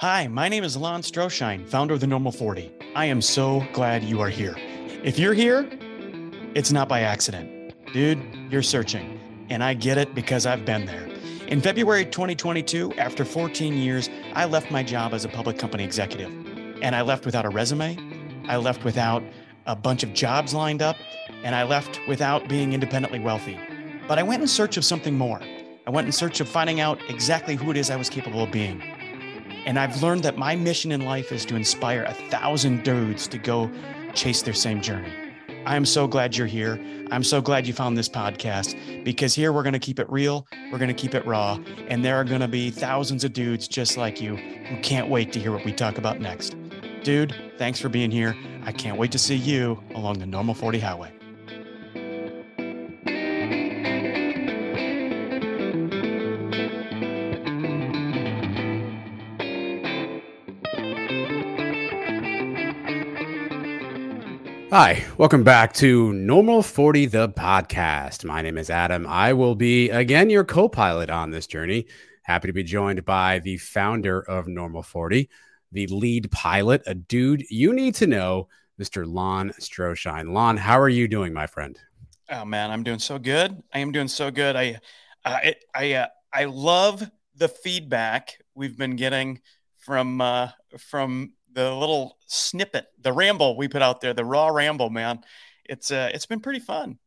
Hi, my name is Lon Stroshine, founder of the Normal 40. I am so glad you are here. If you're here, it's not by accident. Dude, you're searching. And I get it because I've been there. In February 2022, after 14 years, I left my job as a public company executive. And I left without a resume. I left without a bunch of jobs lined up. And I left without being independently wealthy. But I went in search of something more. I went in search of finding out exactly who it is I was capable of being. And I've learned that my mission in life is to inspire a thousand dudes to go chase their same journey. I'm so glad you're here. I'm so glad you found this podcast because here we're going to keep it real, we're going to keep it raw, and there are going to be thousands of dudes just like you who can't wait to hear what we talk about next. Dude, thanks for being here. I can't wait to see you along the normal 40 highway. Hi, welcome back to Normal 40, the podcast. My name is Adam. I will be, again, your co pilot on this journey. Happy to be joined by the founder of Normal 40, the lead pilot, a dude you need to know, Mr. Lon Stroshine. Lon, how are you doing, my friend? Oh, man, I'm doing so good. I am doing so good. I, uh, it, I, uh, I love the feedback we've been getting from, uh, from the little snippet, the ramble we put out there, the raw ramble, man. It's uh, it's been pretty fun.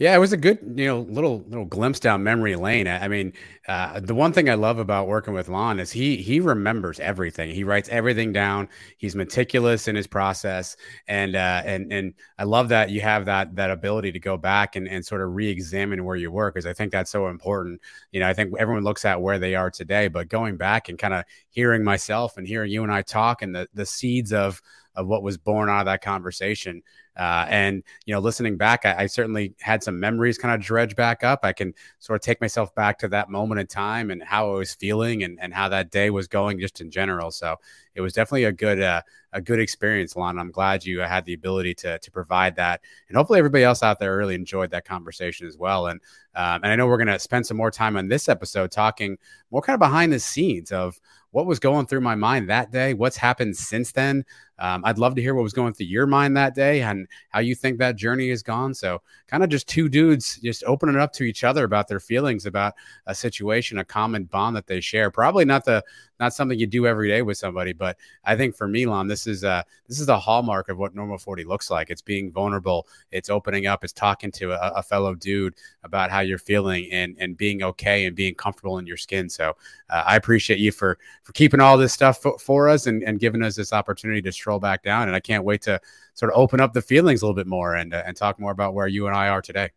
Yeah, it was a good, you know, little little glimpse down memory lane. I mean, uh, the one thing I love about working with Lon is he he remembers everything. He writes everything down. He's meticulous in his process, and uh, and and I love that you have that that ability to go back and, and sort of re-examine where you work, because I think that's so important. You know, I think everyone looks at where they are today, but going back and kind of hearing myself and hearing you and I talk and the the seeds of of what was born out of that conversation. Uh, and you know, listening back, I, I, certainly had some memories kind of dredge back up. I can sort of take myself back to that moment in time and how I was feeling and, and how that day was going, just in general. So it was definitely a good uh, a good experience, Lon. I'm glad you had the ability to to provide that, and hopefully everybody else out there really enjoyed that conversation as well. And um, and I know we're to spend some more time on this episode talking more kind of behind the scenes of what was going through my mind that day, what's happened since then. Um, I'd love to hear what was going through your mind that day and how you think that journey has gone. So, kind of just two dudes just opening up to each other about their feelings about a situation, a common bond that they share. Probably not the not something you do every day with somebody. But I think for me, Lon, this is uh this is the hallmark of what normal 40 looks like. It's being vulnerable, it's opening up, it's talking to a, a fellow dude about how you're feeling and and being okay and being comfortable in your skin. So uh, I appreciate you for for keeping all this stuff for, for us and, and giving us this opportunity to stroll back down. And I can't wait to sort of open up the feelings a little bit more and uh, and talk more about where you and I are today.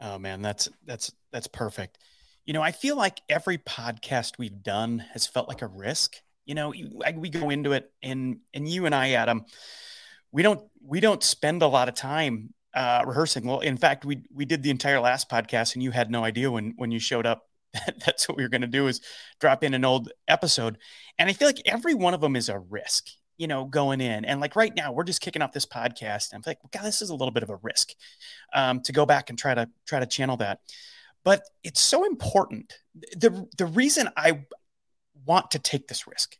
Oh man, that's that's that's perfect. You know, I feel like every podcast we've done has felt like a risk. You know, we go into it, and and you and I, Adam, we don't we don't spend a lot of time uh, rehearsing. Well, in fact, we we did the entire last podcast, and you had no idea when when you showed up. that That's what we were going to do is drop in an old episode, and I feel like every one of them is a risk. You know, going in and like right now, we're just kicking off this podcast, and I'm like, God, this is a little bit of a risk um, to go back and try to try to channel that. But it's so important. The, the reason I want to take this risk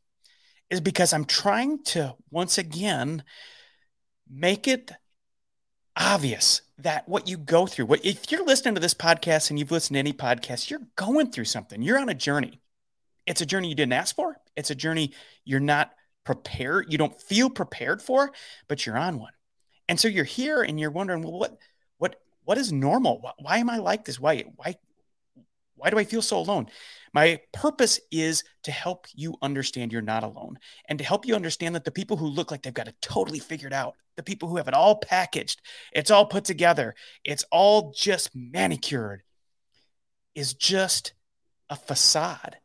is because I'm trying to once again make it obvious that what you go through, what if you're listening to this podcast and you've listened to any podcast, you're going through something. You're on a journey. It's a journey you didn't ask for. It's a journey you're not prepared, you don't feel prepared for, but you're on one. And so you're here and you're wondering, well, what what is normal? Why, why am I like this? Why, why, why do I feel so alone? My purpose is to help you understand you're not alone and to help you understand that the people who look like they've got it totally figured out, the people who have it all packaged, it's all put together, it's all just manicured, is just a facade.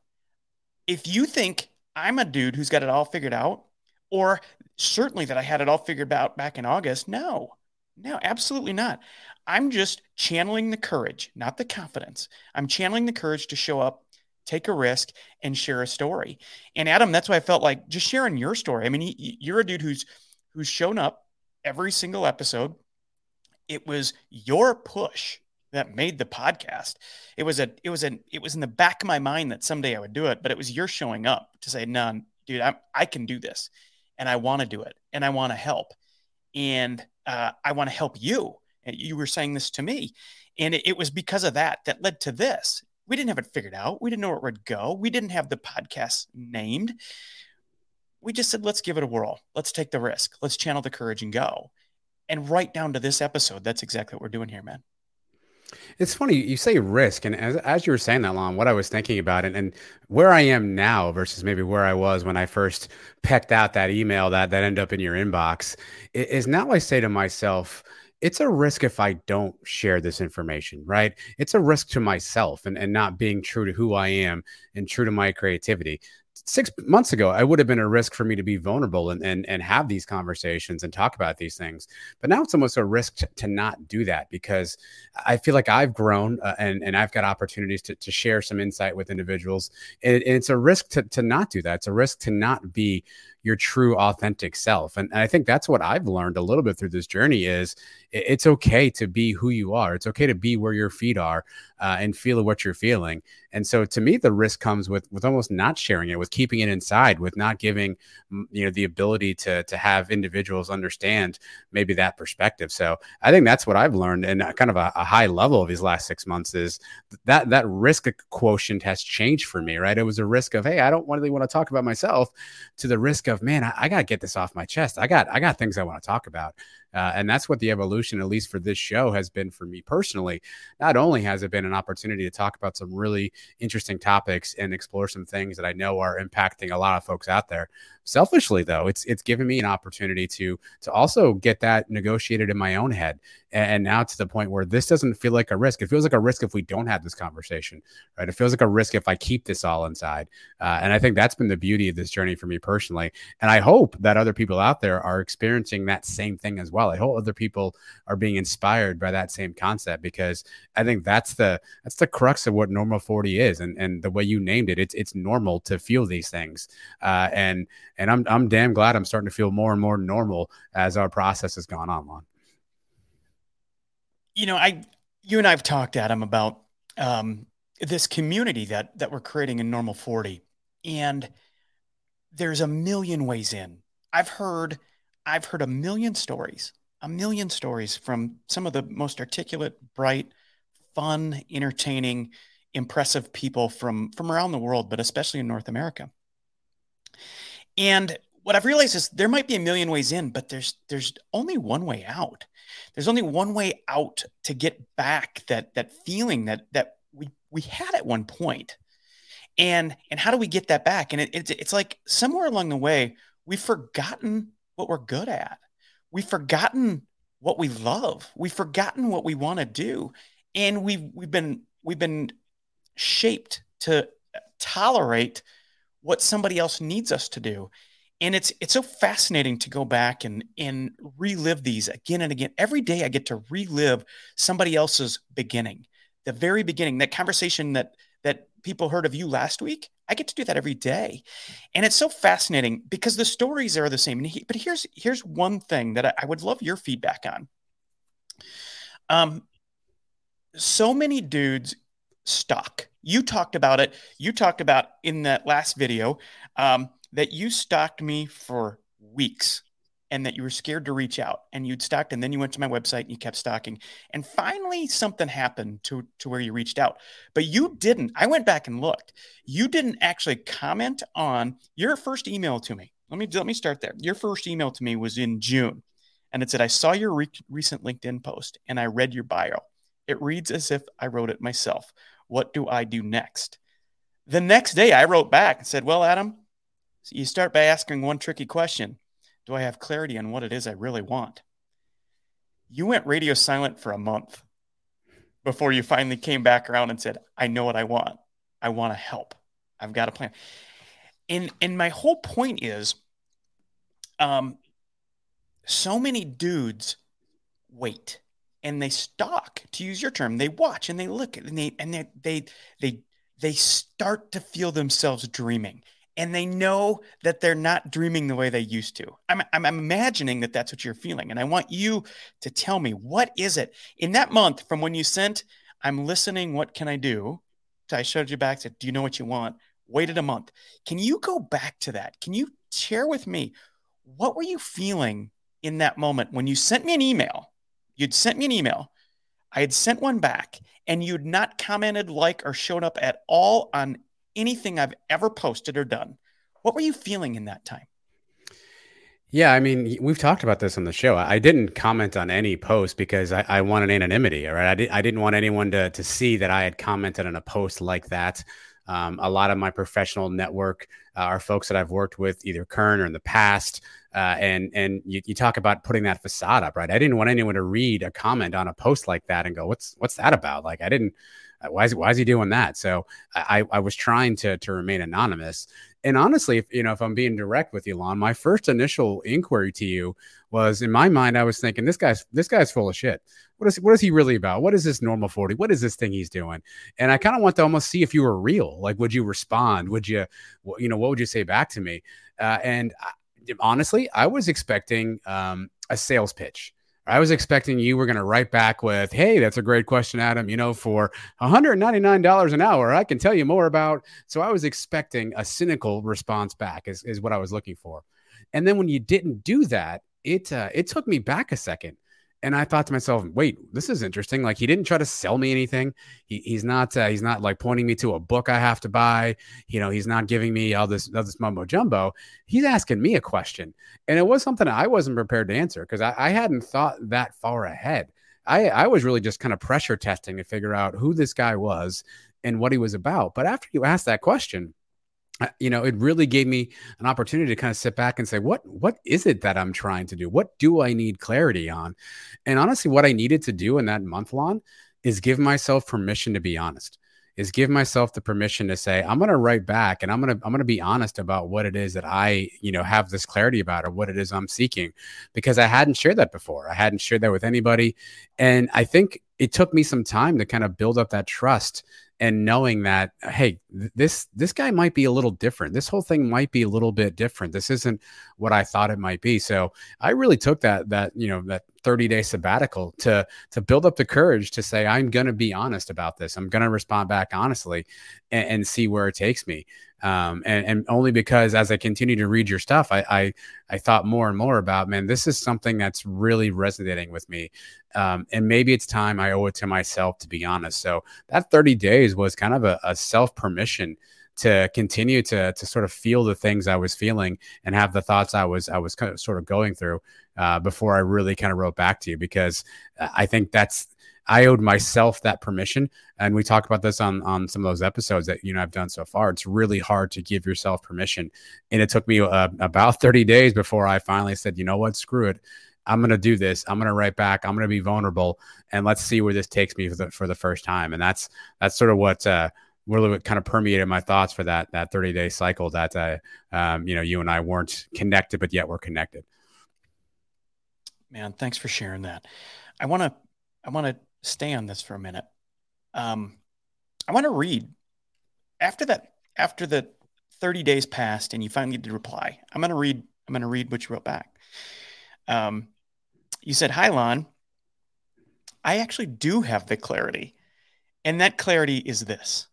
If you think I'm a dude who's got it all figured out, or certainly that I had it all figured out back in August, no, no, absolutely not. I'm just channeling the courage, not the confidence. I'm channeling the courage to show up, take a risk, and share a story. And Adam, that's why I felt like just sharing your story. I mean, you're a dude who's who's shown up every single episode. It was your push that made the podcast. It was a it was an it was in the back of my mind that someday I would do it, but it was your showing up to say, "No, dude, I I can do this, and I want to do it, and I want to help, and uh, I want to help you." You were saying this to me, and it, it was because of that that led to this. We didn't have it figured out. We didn't know where it would go. We didn't have the podcast named. We just said, let's give it a whirl. Let's take the risk. Let's channel the courage and go. And right down to this episode, that's exactly what we're doing here, man. It's funny you say risk, and as, as you were saying that, Lon, what I was thinking about, and, and where I am now versus maybe where I was when I first pecked out that email that that ended up in your inbox, is now I say to myself, it's a risk if I don't share this information, right? It's a risk to myself and, and not being true to who I am and true to my creativity six months ago, I would have been a risk for me to be vulnerable and, and, and have these conversations and talk about these things. But now it's almost a risk to, to not do that because I feel like I've grown uh, and, and I've got opportunities to, to share some insight with individuals. And, and it's a risk to, to not do that. It's a risk to not be your true authentic self and, and, i think that's what i've learned a little bit through this journey is it's okay to be who you are. It's okay to be where your feet are uh, and feel what you're feeling. And so to me the risk comes with with almost not sharing it with keeping it inside with not giving you know the ability to to have individuals understand maybe that perspective. So i think that's what i've learned and kind of a, a high level of these last six months is that that risk quotient has changed for me right? It was a risk of hey i don't really want to talk about myself to the risk of man, I, I got to get this off my chest. I got I got things I want to talk about. Uh, and that's what the evolution, at least for this show, has been for me personally. Not only has it been an opportunity to talk about some really interesting topics and explore some things that I know are impacting a lot of folks out there. Selfishly, though, it's it's given me an opportunity to to also get that negotiated in my own head. And, now to the point where this doesn't feel like a risk. It feels like a risk if we don't have this conversation, right? It feels like a risk if I keep this all inside. Uh, and I think that's been the beauty of this journey for me personally. And I hope that other people out there are experiencing that same thing as well well. I hope other people are being inspired by that same concept because I think that's the that's the crux of what normal 40 is. And and the way you named it, it's it's normal to feel these things. Uh, and and I'm I'm damn glad I'm starting to feel more and more normal as our process has gone on. Lon. You know, I you and I've talked, Adam, about um, this community that that we're creating in Normal 40, and there's a million ways in. I've heard I've heard a million stories, a million stories from some of the most articulate, bright, fun, entertaining, impressive people from from around the world, but especially in North America. And what I've realized is there might be a million ways in, but there's there's only one way out. There's only one way out to get back that that feeling that that we we had at one point. And and how do we get that back? And it, it's it's like somewhere along the way we've forgotten what we're good at. We've forgotten what we love. We've forgotten what we want to do. And we've we've been we've been shaped to uh, tolerate what somebody else needs us to do. And it's it's so fascinating to go back and and relive these again and again. Every day I get to relive somebody else's beginning, the very beginning, that conversation that that people heard of you last week. I get to do that every day. And it's so fascinating because the stories are the same. But here's here's one thing that I, I would love your feedback on. Um, so many dudes stock. You talked about it. You talked about in that last video um, that you stalked me for weeks and that you were scared to reach out and you'd stalked and then you went to my website and you kept stalking and finally something happened to to where you reached out. But you didn't i went back and looked. You didn't actually comment on your first email to me let me let me start there. Your first email to me was in june and it said i saw your re- recent linkedin post and i read your bio. It reads as if i wrote it myself. What do i do next? The next day i wrote back and said well adam you start by asking one tricky question do I have clarity on what it is I really want? You went radio silent for a month before you finally came back around and said, I know what I want. I want to help. I've got a plan. And and my whole point is um so many dudes wait and they stalk to use your term they watch and they look and they and they they they they start to feel themselves dreaming and they know that they're not dreaming the way they used to. I'm, I'm, I'm, imagining that that's what you're feeling. And I want you to tell me what is it in that month from when you sent, I'm listening, what can I do? I showed you back to, do you know what you want? Waited a month. Can you go back to that? Can you share with me what were you feeling in that moment when you sent me an email? You'd sent me an email. I had sent one back and you'd not commented, like, or shown up at all on anything I've ever posted or done. What were you feeling in that time? Yeah, I mean, we've talked about this on the show. I didn't comment on any post because I, I wanted anonymity. Right, I, did, I didn't want anyone to to see that I had commented on a post like that. Um, a lot of my professional network uh, are folks that I've worked with either current or in the past. Uh, and and you, you, talk about putting that facade up, right? I didn't want anyone to read a comment on a post like that and go, "What's what's that about?" Like I didn't. Uh, why is why is he doing that? So I I was trying to to remain anonymous. And honestly, if you know, if I'm being direct with you, Lon, my first initial inquiry to you was in my mind, I was thinking this guy's this guy's full of shit. What is what is he really about? What is this normal 40? What is this thing he's doing? And I kind of want to almost see if you were real. Like, would you respond? Would you, you know, what would you say back to me? Uh, and I, honestly, I was expecting um, a sales pitch. I was expecting you were going to write back with, "Hey, that's a great question, Adam. You know, for $199 an hour, I can tell you more about." So I was expecting a cynical response back, is, is what I was looking for. And then when you didn't do that, it uh, it took me back a second and I thought to myself, wait, this is interesting. Like he didn't try to sell me anything. He, he's not uh, he's not like pointing me to a book I have to buy. You know, he's not giving me all this all this mumbo jumbo. He's asking me a question, and it was something I wasn't prepared to answer because I, I hadn't thought that far ahead. I I was really just kind of pressure testing to figure out who this guy was and what he was about. But after you asked that question, you know, it really gave me an opportunity to kind of sit back and say, what what is it that I'm trying to do? What do I need clarity on? And honestly, what I needed to do in that month long is give myself permission to be honest. Is give myself the permission to say, I'm gonna write back and I'm gonna I'm gonna be honest about what it is that I, you know, have this clarity about or what it is I'm seeking. Because I hadn't shared that before. I hadn't shared that with anybody. And I think it took me some time to kind of build up that trust and knowing that hey this this guy might be a little different. This whole thing might be a little bit different. This isn't what i thought it might be. So i really took that that you know that 30 day sabbatical to to build up the courage to say i'm going to be honest about this. I'm going to respond back honestly and, and, see where it takes me um, and, and only because as i continue to read your stuff I, I i thought more and more about man this is something that's really resonating with me. Um, and maybe it's time i owe it to myself to be honest. So that 30 days was kind of a, a self permission to continue to to sort of feel the things I was feeling and have the thoughts I was I was kind of sort of going through uh, before I really kind of wrote back to you because I think that's I owed myself that permission. And we talk about this on on some of those episodes that you know I've done so far. It's really hard to give yourself permission, and it took me uh, about 30 days before I finally said, you know what, screw it. I'm going to do this. I'm going to write back. I'm going to be vulnerable, and let's see where this takes me for the for the first time. And that's that's sort of what uh, really kind of permeated my thoughts for that that 30 day cycle that uh, um, you know you and I weren't connected, but yet we're connected. Man, thanks for sharing that. I want to I want to stay on this for a minute. Um, I want to read after that after the 30 days passed and you finally did reply. I'm going to read I'm going to read what you wrote back. Um, you said, "Hi, Lon. I actually do have the clarity, and that clarity is this."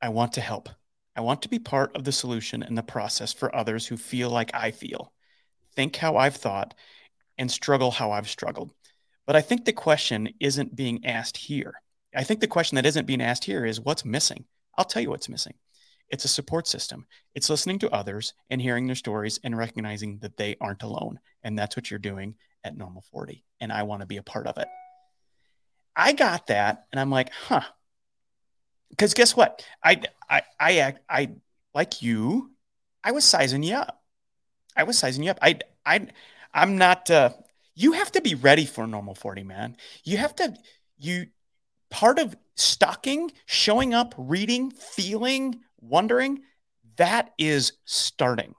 I want to help. I want to be part of the solution and the process for others who feel like I feel, think how I've thought, and struggle how I've struggled. But I think the question isn't being asked here. I think the question that isn't being asked here is what's missing? I'll tell you what's missing. It's a support system. It's listening to others and hearing their stories and recognizing that they aren't alone. And that's what you're doing at Normal 40. And I want to be a part of it. I got that. And I'm like, huh, because guess what? I, I, I, I, like you, I was sizing you up. I was sizing you up. I, I, I'm not, uh, you have to be ready for a normal 40, man. You have to, you, part of stalking, showing up, reading, feeling, wondering, that is starting.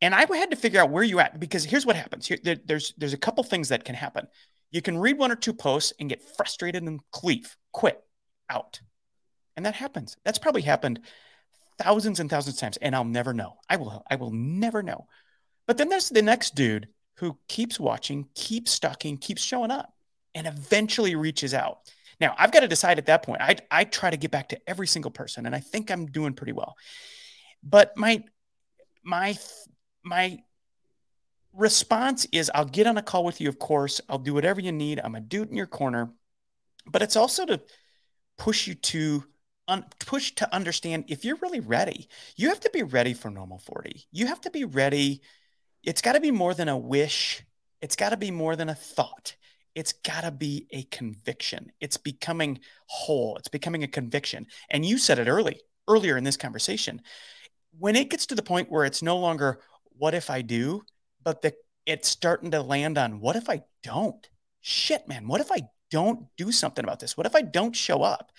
And I had to figure out where you at because here's what happens. Here, there, there's there's a couple things that can happen. You can read one or two posts and get frustrated and cleave, quit, out. And that happens. That's probably happened thousands and thousands of times, and I'll never know. I will, I will never know. But then there's the next dude who keeps watching, keeps stalking, keeps showing up, and eventually reaches out. Now I've got to decide at that point. I I try to get back to every single person, and I think I'm doing pretty well. But my my my response is I'll get on a call with you, of course. I'll do whatever you need. I'm a dude in your corner. But it's also to push you to un- push to understand if you're really ready. You have to be ready for normal 40. You have to be ready. It's got to be more than a wish. It's got to be more than a thought. It's got to be a conviction. It's becoming whole. It's becoming a conviction. And you said it early, earlier in this conversation. When it gets to the point where it's no longer what if I do, but the it's starting to land on what if I don't? Shit, man, what if I don't do something about this? What if I don't show up?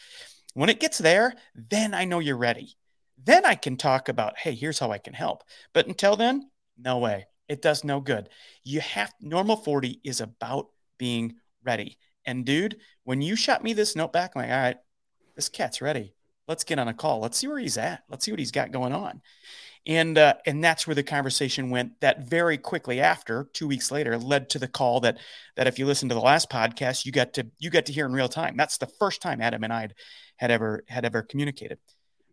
When it gets there, then I know you're ready. Then I can talk about, hey, here's how I can help. But until then, no way. It does no good. You have normal 40 is about being ready. And dude, when you shot me this note back, I'm like, all right, this cat's ready. Let's get on a call. Let's see where he's at. Let's see what he's got going on. And uh, and that's where the conversation went. That very quickly after, two weeks later, led to the call that that if you listen to the last podcast, you got to you got to hear in real time. That's the first time Adam and I had ever had ever communicated.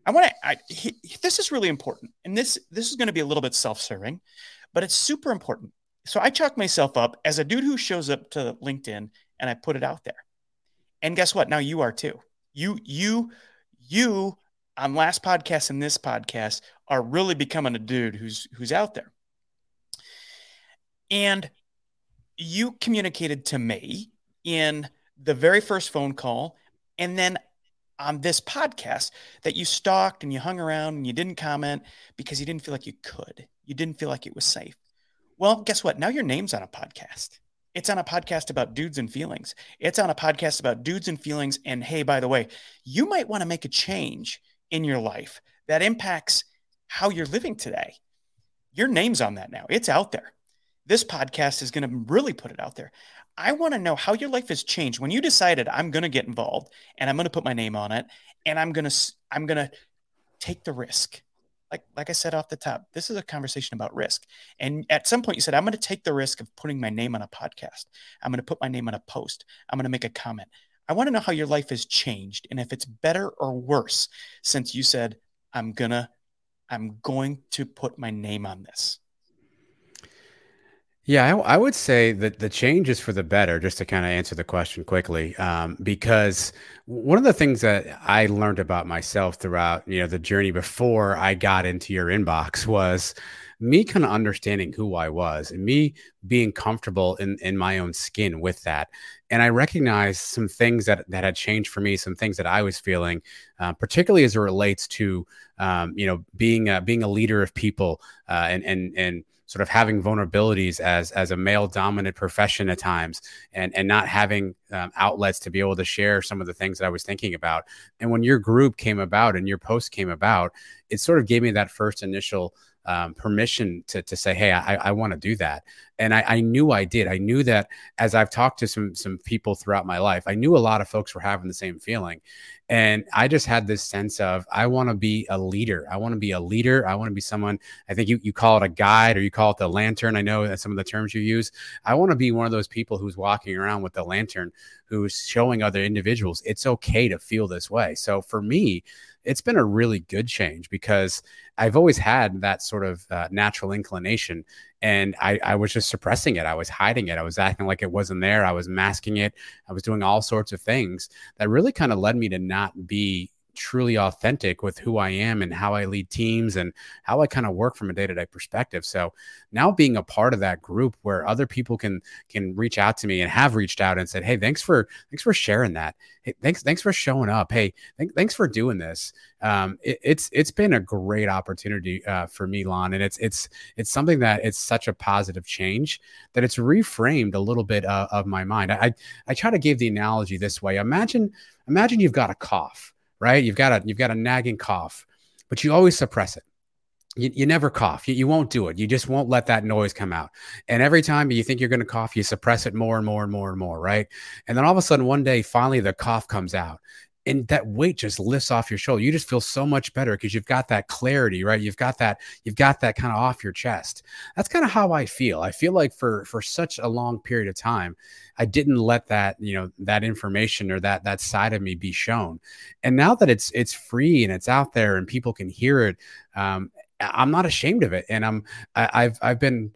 I want to. This is really important, and this this is going to be a little bit self-serving, but it's super important. So I chalk myself up as a dude who shows up to LinkedIn and I put it out there. And guess what? Now you are too. You you you on last podcast and this podcast are really becoming a dude who's who's out there. And you communicated to me in the very first phone call and then on this podcast that you stalked and you hung around and you didn't comment because you didn't feel like you could. You didn't feel like it was safe. Well, guess what? Now your name's on a podcast. It's on a podcast about dudes and feelings. It's on a podcast about dudes and feelings. And hey, by the way, you might want to make a change in your life that impacts how you're living today. Your name's on that now. It's out there. This podcast is going to really put it out there. I want to know how your life has changed when you decided I'm going to get involved and I'm going to put my name on it and I'm going to I'm going to take the risk. Like like I said off the top, this is a conversation about risk. And at some point you said I'm going to take the risk of putting my name on a podcast. I'm going to put my name on a post. I'm going to make a comment. I want to know how your life has changed and if it's better or worse since you said, I'm gonna, I'm going to put my name on this. Yeah, I, I, would say that the change is for the better, just to kind of answer the question quickly. Um, because one of the things that I learned about myself throughout, you know, the journey before I got into your inbox was me kind of understanding who I was and me being comfortable in, in my own skin with that. And I recognized some things that, that had changed for me, some things that I was feeling, uh, particularly as it relates to, um, you know, being a, being a leader of people uh, and, and, and, sort of having vulnerabilities as as a male dominant profession at times and and not having um, outlets to be able to share some of the things that I was thinking about. And when your group came about and your post came about it sort of gave me that first initial um, permission to, to say, hey, I, I want to do that. And I, I, knew I did. I knew that as I've talked to some some people throughout my life, I knew a lot of folks were having the same feeling. And I just had this sense of I want to be a leader. I want to be a leader. I want to be someone, I think you, you call it a guide or you call it the lantern. I know that some of the terms you use. I want to be one of those people who's walking around with the lantern, who's showing other individuals it's okay to feel this way. So for me, it's been a really good change because I've always had that sort of uh, natural inclination and I, I was just suppressing it. I was hiding it. I was acting like it wasn't there. I was masking it. I was doing all sorts of things that really kind of led me to not be truly authentic with who I am and how I lead teams and how I kind of work from a day-to-day perspective. So now being a part of that group where other people can can reach out to me and have reached out and said, "Hey, thanks for thanks for sharing that. Hey, thanks thanks for showing up. Hey, th- thanks for doing this." Um, it, it's it's been a great opportunity uh, for me, Lon, and it's it's it's something that it's such a positive change that it's reframed a little bit uh, of my mind. I I try to give the analogy this way. Imagine imagine you've got a cough right? You've got a you've got a nagging cough, but you always suppress it. You, you never cough. You, you won't do it. You just won't let that noise come out. And every time you think you're going to cough, you suppress it more and more and more and more, right? And then all of a sudden, one day, finally, the cough comes out and that weight just lifts off your shoulder. You just feel so much better because you've got that clarity, right? You've got that, you've got that kind of off your chest. That's kind of how I feel. I feel like for for such a long period of time, I didn't let that, you know, that information or that that side of me be shown. And now that it's it's free and it's out there and people can hear it, um, I'm not ashamed of it. And I'm I, I've I've been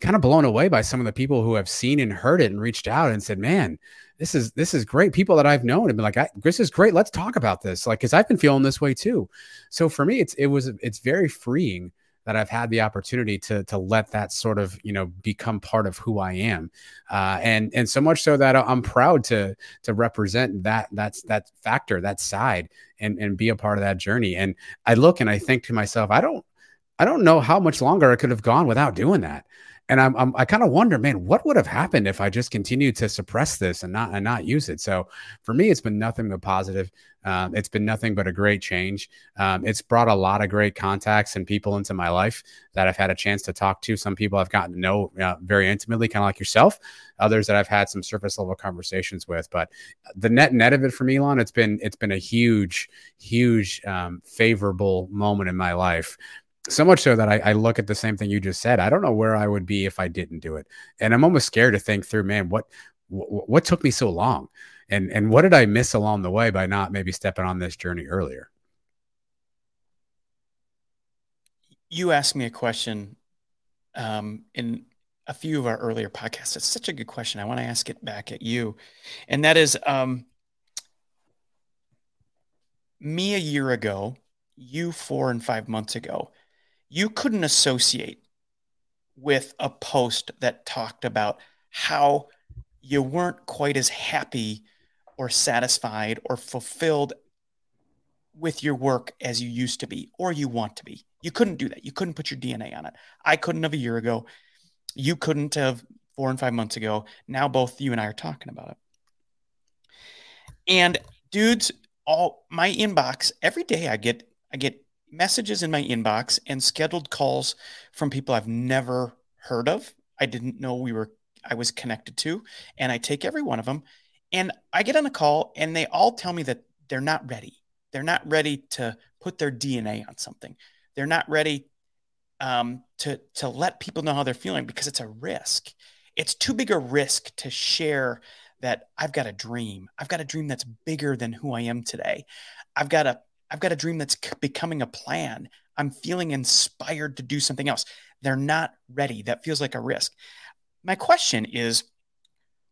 kind of blown away by some of the people who have seen and heard it and reached out and said, "Man, this is this is great." People that I've known have been like, "This is great. Let's talk about this." Like, because I've been feeling this way too. So for me, it's it was it's very freeing that I've had the opportunity to to let that sort of you know become part of who I am, uh, and and so much so that I'm proud to to represent that that's that factor that side and and be a part of that journey. And I look and I think to myself, I don't I don't know how much longer I could have gone without doing that. And I'm, I'm i kind of wonder, man, what would have happened if I just continued to suppress this and not and not use it? So for me, it's been nothing but positive. Um, it's been nothing but a great change. Um, it's brought a lot of great contacts and people into my life that I've had a chance to talk to. Some people I've gotten to know uh, very intimately, kind of like yourself. Others that I've had some surface level conversations with. But the net net of it for me, Lon, it's been it's been a huge, huge um, favorable moment in my life so much so that I, I, look at the same thing you just said. I don't know where I would be if I didn't do it, and I'm almost scared to think through. Man, what what, what took me so long, and and what did I miss along the way by not maybe stepping on this journey earlier? You asked me a question um, in a few of our earlier podcasts. It's such a good question. I want to ask it back at you, and that is, um, me a year ago, you four and five months ago you couldn't associate with a post that talked about how you weren't quite as happy or satisfied or fulfilled with your work as you used to be or you want to be. You couldn't do that. You couldn't put your DNA on it. I couldn't have a year ago. You couldn't have four and five months ago. Now both you and I are talking about it. And dudes, all my inbox every day I get I get messages in my inbox and scheduled calls from people I've never heard of. I didn't know we were I was connected to, and I take every one of them and I get on a call and they all tell me that they're not ready. They're not ready to put their DNA on something. They're not ready um, to to let people know how they're feeling because it's a risk. It's too big a risk to share that I've got a dream. I've got a dream that's bigger than who I am today. I've got a I've got a dream that's becoming a plan. I'm feeling inspired to do something else. They're not ready. That feels like a risk. My question is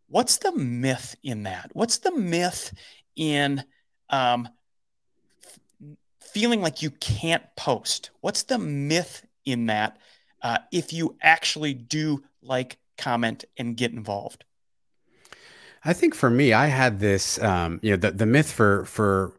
what's the myth in that? What's the myth in um, feeling like you can't post? What's the myth in that uh, if you actually do like, comment, and get involved? I think for me, I had this, um, you know, the, the myth for for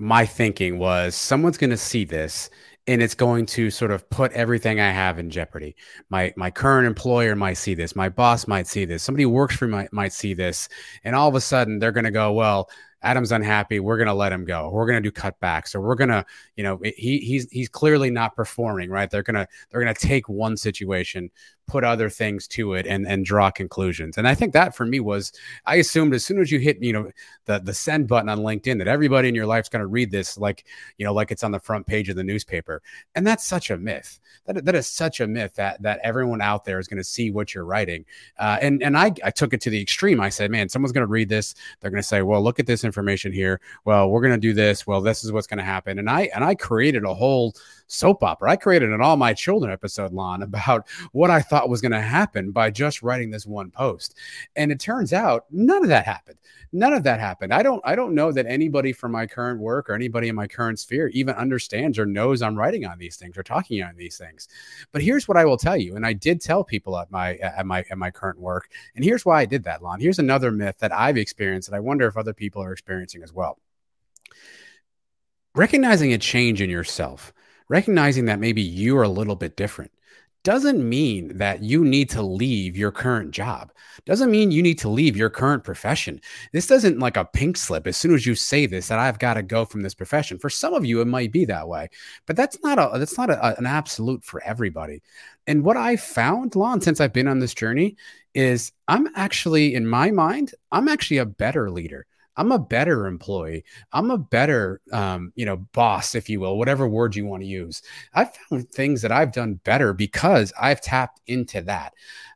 my thinking was someone's going to see this and it's going to sort of put everything I have in jeopardy. My my current employer might see this, my boss might see this, somebody who works for me might, might see this, and all of a sudden they're going to go, well, Adam's unhappy. We're going to let him go. We're going to do cutbacks, or we're going to, you know, he he's he's clearly not performing, right? They're gonna they're gonna take one situation, put other things to it, and and draw conclusions. And I think that for me was, I assumed as soon as you hit, you know, the the send button on LinkedIn, that everybody in your life's going to read this, like you know, like it's on the front page of the newspaper. And that's such a myth. That that is such a myth that that everyone out there is going to see what you're writing. Uh, and and I I took it to the extreme. I said, man, someone's going to read this. They're going to say, well, look at this information here. Well, we're going to do this. Well, this is what's going to happen. And I and I created a whole soap opera. I created an All My Children episode, Lon, about what I thought was going to happen by just writing this one post. And it turns out none of that happened. None of that happened. I don't I don't know that anybody from my current work or anybody in my current sphere even understands or knows I'm writing on these things or talking on these things. But here's what I will tell you, and I did tell people at my at my at my current work, and here's why I did that, Lon. Here's another myth that I've experienced that I wonder if other people are experiencing as well. Recognizing a change in yourself, recognizing that maybe you are a little bit different doesn't mean that you need to leave your current job. Doesn't mean you need to leave your current profession. This doesn't like a pink slip as soon as you say this that I've got to go from this profession. For some of you it might be that way, but that's not a that's not a, an absolute for everybody. And what I found, Lon, since I've been on this journey is I'm actually in my mind, I'm actually a better leader. I'm a better employee. I'm a better, um, you know, boss, if you will, whatever word you want to use. I've found things that I've done better because I've tapped into that.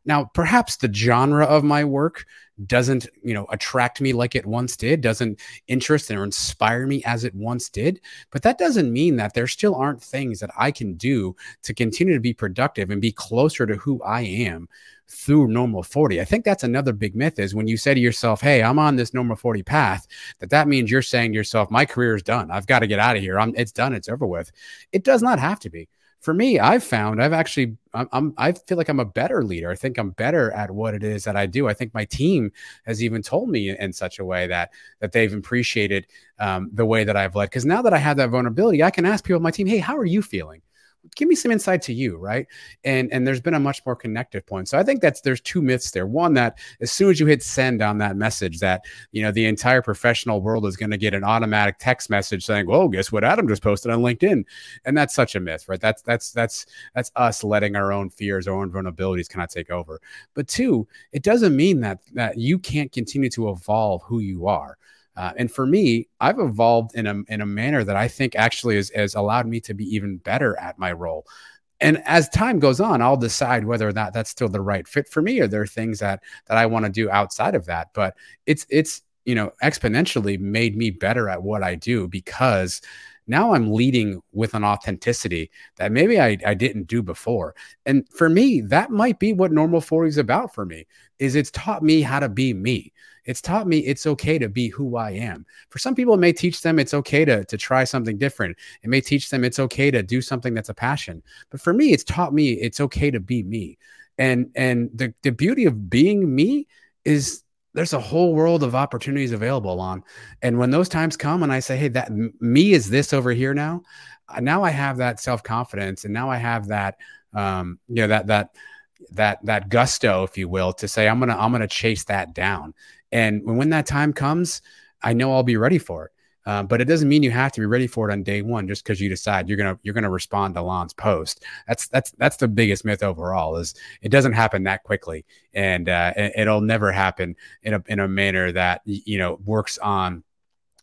Now, perhaps the genre of my work doesn't, you know, attract me like it once did, doesn't interest or inspire me as it once did. But that doesn't mean that there still aren't things that I can do to continue to be productive and be closer to who I am through normal 40. I think that's another big myth is when you say to yourself, "Hey, I'm on this normal 40 path," that that means you're saying to yourself, "My career is done. I've got to get out of here. I'm it's done. It's over with." It does not have to be. For me, I've found I've actually I'm, I'm I feel like I'm a better leader. I think I'm better at what it is that I do. I think my team has even told me in, such a way that that they've appreciated um, the way that I've led. Because now that I have that vulnerability, I can ask people on my team, "Hey, how are you feeling?" Give me some insight to you right? And and there's been a much more connective point. So i think that's there's two myths there. One that as soon as you hit send on that message that you know the entire professional world is going to get an automatic text message saying well guess what adam just posted on linkedin? And that's such a myth right? That's that's that's that's us letting our own fears our own vulnerabilities kind of take over. But two it doesn't mean that that you can't continue to evolve who you are uh, and for me, I've evolved in a in a manner that I think actually has, has allowed me to be even better at my role. And as time goes on, I'll decide whether or not that's still the right fit for me, or there are things that that I want to do outside of that. But it's it's you know exponentially made me better at what I do because now I'm leading with an authenticity that maybe I, I didn't do before. And for me, that might be what normal 40 is about for me, is it's taught me how to be me. It's taught me it's okay to be who I am. For some people, it may teach them it's okay to, to try something different. It may teach them it's okay to do something that's a passion. But for me, it's taught me it's okay to be me. And and the, the beauty of being me is there's a whole world of opportunities available on. And when those times come and I say, hey, that me is this over here now, now I have that self confidence and now I have that, um, you know, that, that, that, that gusto, if you will, to say, I'm to, I'm to chase that down. And when that time comes, I know I'll be ready for it. Uh, but it doesn't mean you have to be ready for it on day one just because you decide you're gonna you're gonna respond to Lon's post. That's that's that's the biggest myth overall. Is it doesn't happen that quickly, and uh, it'll never happen in a in a manner that you know works on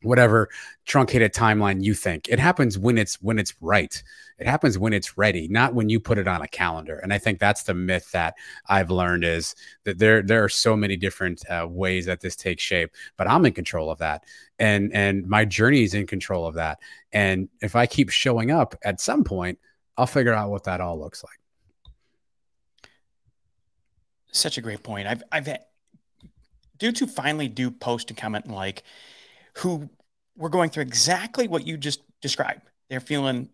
whatever truncated timeline you think. It happens when it's when it's right. It happens when it's ready, not when you put it on a calendar. And I think that's the myth that I've learned is that there there are so many different uh, ways that this takes shape, but I'm in control of that, and and my journey is in control of that. And if I keep showing up, at some point, I'll figure out what that all looks like. Such a great point. I've I've had dudes who finally do post and comment like who were going through exactly what you just described. They're feeling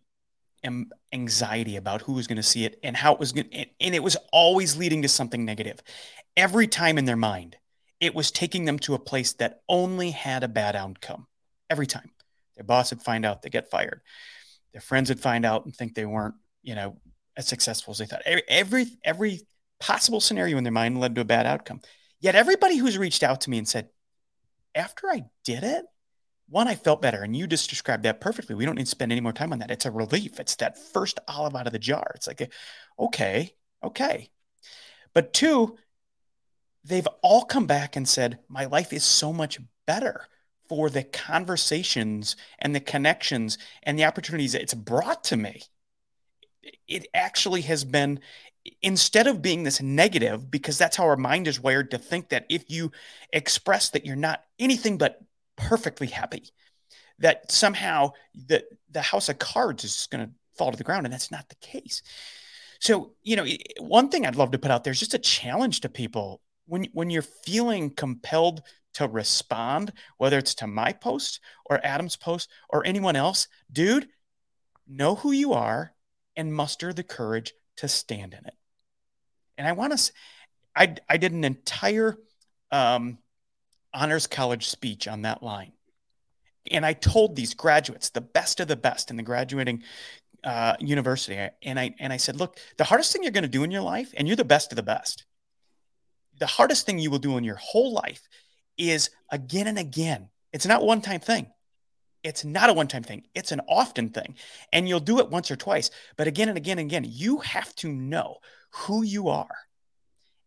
anxiety about who was going to see it and how it was going and it was always leading to something negative. Every time in their mind it was taking them to a place that only had a bad outcome. Every time. Their boss would find out they get fired. Their friends would find out and think they weren't you know as successful as they thought. Every every possible scenario in their mind led to a bad outcome. Yet everybody who's reached out to me and said after i did it one, I felt better. And you just described that perfectly. We don't need to spend any more time on that. It's a relief. It's that first olive out of the jar. It's like, okay, okay. But two, they've all come back and said, my life is so much better for the conversations and the connections and the opportunities that it's brought to me. It actually has been, instead of being this negative, because that's how our mind is wired to think that if you express that you're not anything but perfectly happy that somehow the the house of cards is going to fall to the ground and that's not the case. So you know one thing i'd love to put out there is just a challenge to people. When when you're feeling compelled to respond whether it's to my post or adam's post or anyone else dude know who you are and muster the courage to stand in it and i want to i i did an entire um honors college speech on that line. And I told these graduates, the best of the best in the graduating uh, university, and I and I said, look, the hardest thing you're going to do in your life, and you're the best of the best. The hardest thing you will do in your whole life is again and again. It's not one time thing. It's not a one time thing. It's an often thing. And you'll do it once or twice. But again and again and again, you have to know who you are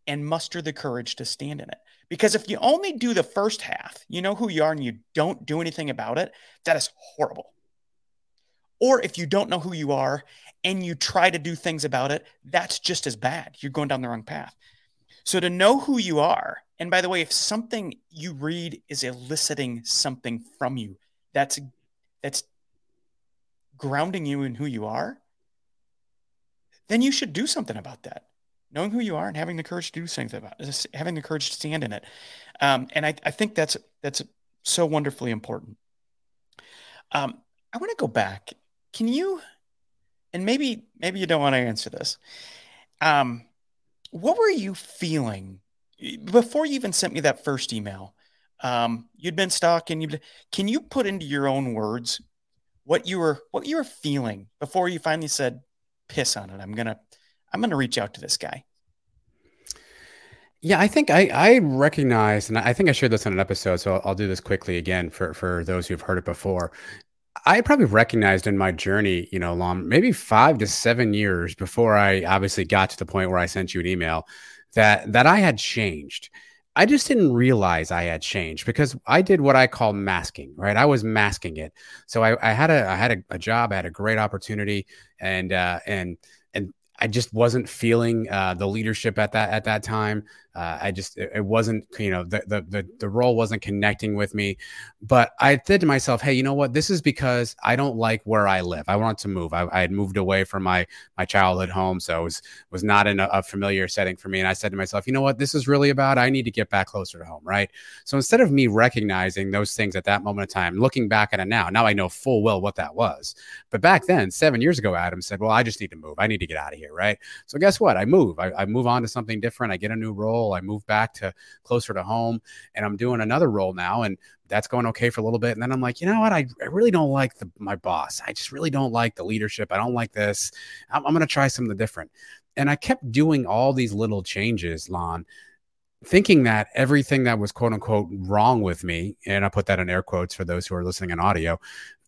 and muster the courage to stand in it. Because if you only do the first half, you know who you are and you don't do anything about it, that is horrible. Or if you don't know who you are and you try to do things about it, that's just as bad. You're going down the wrong path. So to know who you are, and by the way, if something you read is eliciting something from you, that's that's grounding you in who you are, then you should do something about that. Knowing who you are and having the courage to do something about having the courage to stand in it. Um, and I, I think that's that's so wonderfully important. Um, I want to go back. Can you, and maybe maybe you don't want to answer this. Um, what were you feeling before you even sent me that first email? Um, you'd been stuck, and you can you put into your own words what you were what you were feeling before you finally said, "Piss on it. I'm gonna I'm gonna reach out to this guy." Yeah, I think I, I recognize, and I think I shared this on an episode, so I'll, I'll do this quickly again for, for those who've heard it before. I probably recognized in my journey, you know, long maybe five to seven years before I obviously got to the point where I sent you an email that that I had changed. I just didn't realize I had changed because I did what I call masking, right? I was masking it. So I, I had a I had a, a, job, I had a great opportunity, and uh, and and I just wasn't feeling uh, the leadership at that at that time. Uh, I just it, wasn't you know the, the, the the role wasn't connecting with me. But I said to myself, hey, you know what? This is because I don't like where I live. I want to move. I, I had moved away from my my childhood home, so it was was not in a, a, familiar setting for me. And I said to myself, you know what? This is really about. I need to get back closer to home, right? So instead of me recognizing those things at that moment of time, looking back at it now, now I know full well what that was. But back then, seven years ago, Adam said, well, I just need to move. I need to get out of here, right? So guess what? I move. I, I move on to something different. I get a new role. I moved back to closer to home, and I'm doing another role now, and that's going okay for a little bit. And then I'm like, you know what? I, I really don't like the, my boss. I just really don't like the leadership. I don't like this. I'm, I'm going to try something different. And I kept doing all these little changes, Lon, thinking that everything that was quote unquote wrong with me, and I put that in air quotes for those who are listening in audio,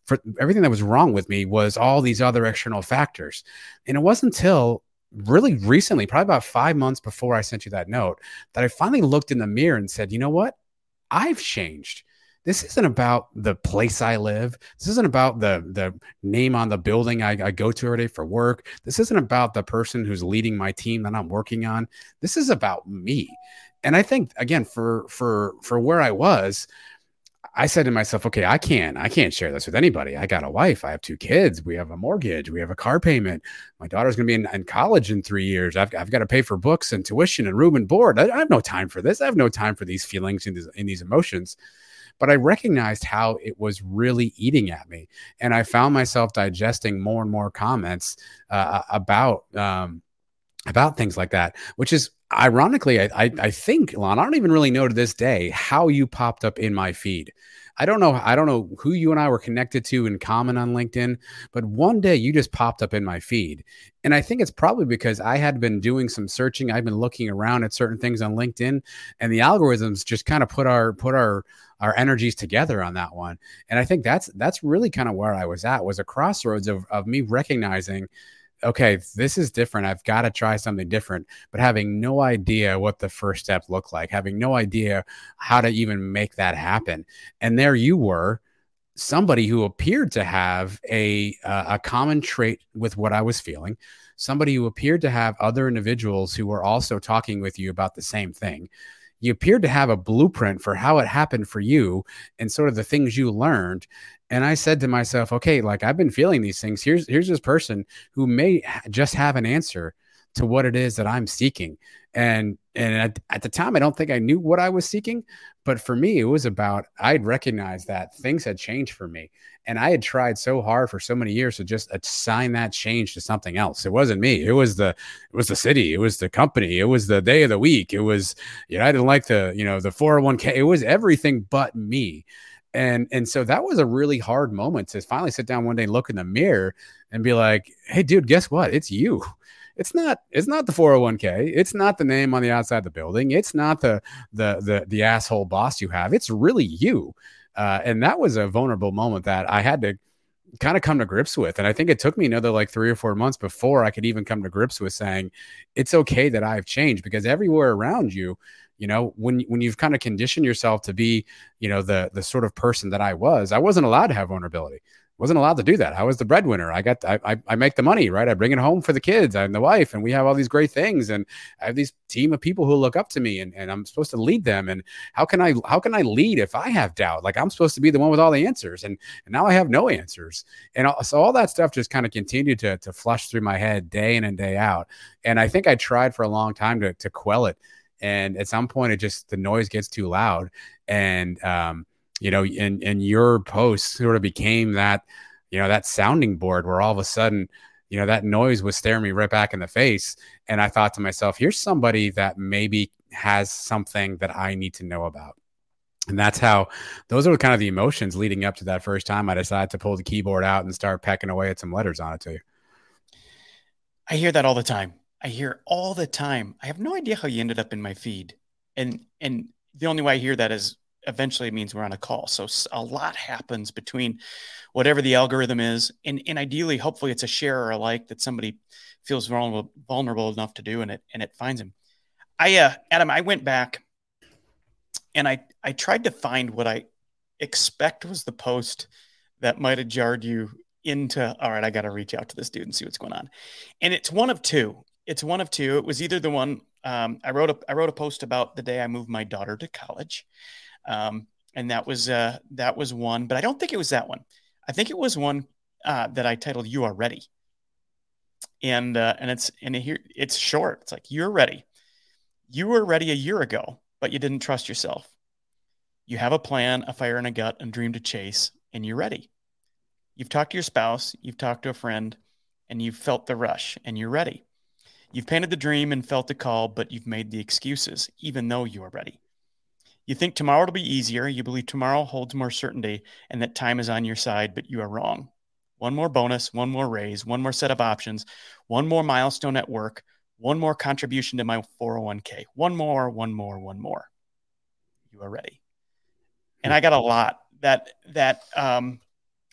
for everything that was wrong with me was all these other external factors. And it wasn't until really recently, probably about five months before I sent you that note, that I finally looked in the mirror and said, you know what? I've changed. This isn't about the place I live. This isn't about the the name on the building I, I go to every day for work. This isn't about the person who's leading my team that I'm working on. This is about me. And I think again, for for for where I was, I said to myself, okay, I can't, I can't share this with anybody. I got a wife, I have two kids, we have a mortgage, we have a car payment. My daughter's going to be in, in, college in three years. I've, I've got to pay for books and tuition and room and board. I, I, have no time for this. I have no time for these feelings and these, and these emotions. But I recognized how it was really eating at me, and I found myself digesting more and more comments uh, about. Um, about things like that, which is ironically, I, I, I think, Lon, I don't even really know to this day how you popped up in my feed. I don't know. I don't know who you and I were connected to in common on LinkedIn, but one day you just popped up in my feed. And I think it's probably because I had been doing some searching. I've been looking around at certain things on LinkedIn and the algorithms just kind of put our, put our, our energies together on that one. And I think that's, that's really kind of where I was at was a crossroads of, of me recognizing okay, this is different. I've got to try something different, but having no idea what the first step looked like, having no idea how to even make that happen. And there you were, somebody who appeared to have a uh, a common trait with what I was feeling, somebody who appeared to have other individuals who were also talking with you about the same thing. You appeared to have a blueprint for how it happened for you and sort of the things you learned and I said to myself, okay, like I've been feeling these things. Here's here's this person who may just have an answer to what it is that I'm seeking. And and at, at, the time, I don't think I knew what I was seeking, but for me, it was about I'd recognized that things had changed for me, and I had tried so hard for so many years to just assign that change to something else. It wasn't me. It was the it was the city. It was the company. It was the day of the week. It was you know I didn't like the you know the 401k. It was everything but me and and so that was a really hard moment to finally sit down one day look in the mirror and be like hey dude guess what? It's you. It's not it's not the 401k it's not the name on the outside of the building. It's not the the the, the asshole boss you have. It's really you. Uh, and that was a vulnerable moment that i had to kind of come to grips with. And I think it took me another like three or four months before I could even come to grips with saying it's okay that I've changed because everywhere around you, you know, when when you've kind of conditioned yourself to be, you know, the the sort of person that I was, I wasn't allowed to have vulnerability wasn't allowed to do that. I was the breadwinner. I got, I, I, make the money, right? I bring it home for the kids and the wife, and we have all these great things. And I have these team of people who look up to me, and, and I'm supposed to lead them. And how can I, how can I lead if I have doubt? Like I'm supposed to be the one with all the answers, and, and now I have no answers. And so all that stuff just kind of continued to to flush through my head day in and day out. And I think I tried for a long time to to quell it. And at some point, it just the noise gets too loud, and um, you know, and and your post sort of became that, you know, that sounding board where all of a sudden, you know, that noise was staring me right back in the face. And I thought to myself, here's somebody that maybe has something that I need to know about. And that's how those are kind of the emotions leading up to that first time I decided to pull the keyboard out and start pecking away at some letters on it to you. I hear that all the time. I hear all the time. I have no idea how you ended up in my feed. And and the only way I hear that is eventually it means we're on a call. So a lot happens between whatever the algorithm is, and, and ideally, hopefully, it's a share or a like that somebody feels vulnerable vulnerable enough to do, and it and it finds him. I uh, Adam, I went back and I I tried to find what I expect was the post that might have jarred you into all right i got to reach out to this dude and see what's going on and it's one of two it's one of two it was either the one um, i wrote a i wrote a post about the day i moved my daughter to college um, and that was uh, that was one, but I don't think it was that one. I think it was one uh, that I titled "You Are Ready," and uh, and it's and here it's short. It's like you're ready. You were ready a year ago, but you didn't trust yourself. You have a plan, a fire in a gut, and a dream to chase, and you're ready. You've talked to your spouse, you've talked to a friend, and you've felt the rush, and you're ready. You've painted the dream and felt the call, but you've made the excuses, even though you are ready. You think tomorrow will be easier. You believe tomorrow holds more certainty and that time is on your side, but you are wrong. One more bonus, one more raise, one more set of options, one more milestone at work, one more contribution to my 401k, one more, one more, one more. You are ready. And I got a lot that, that, um,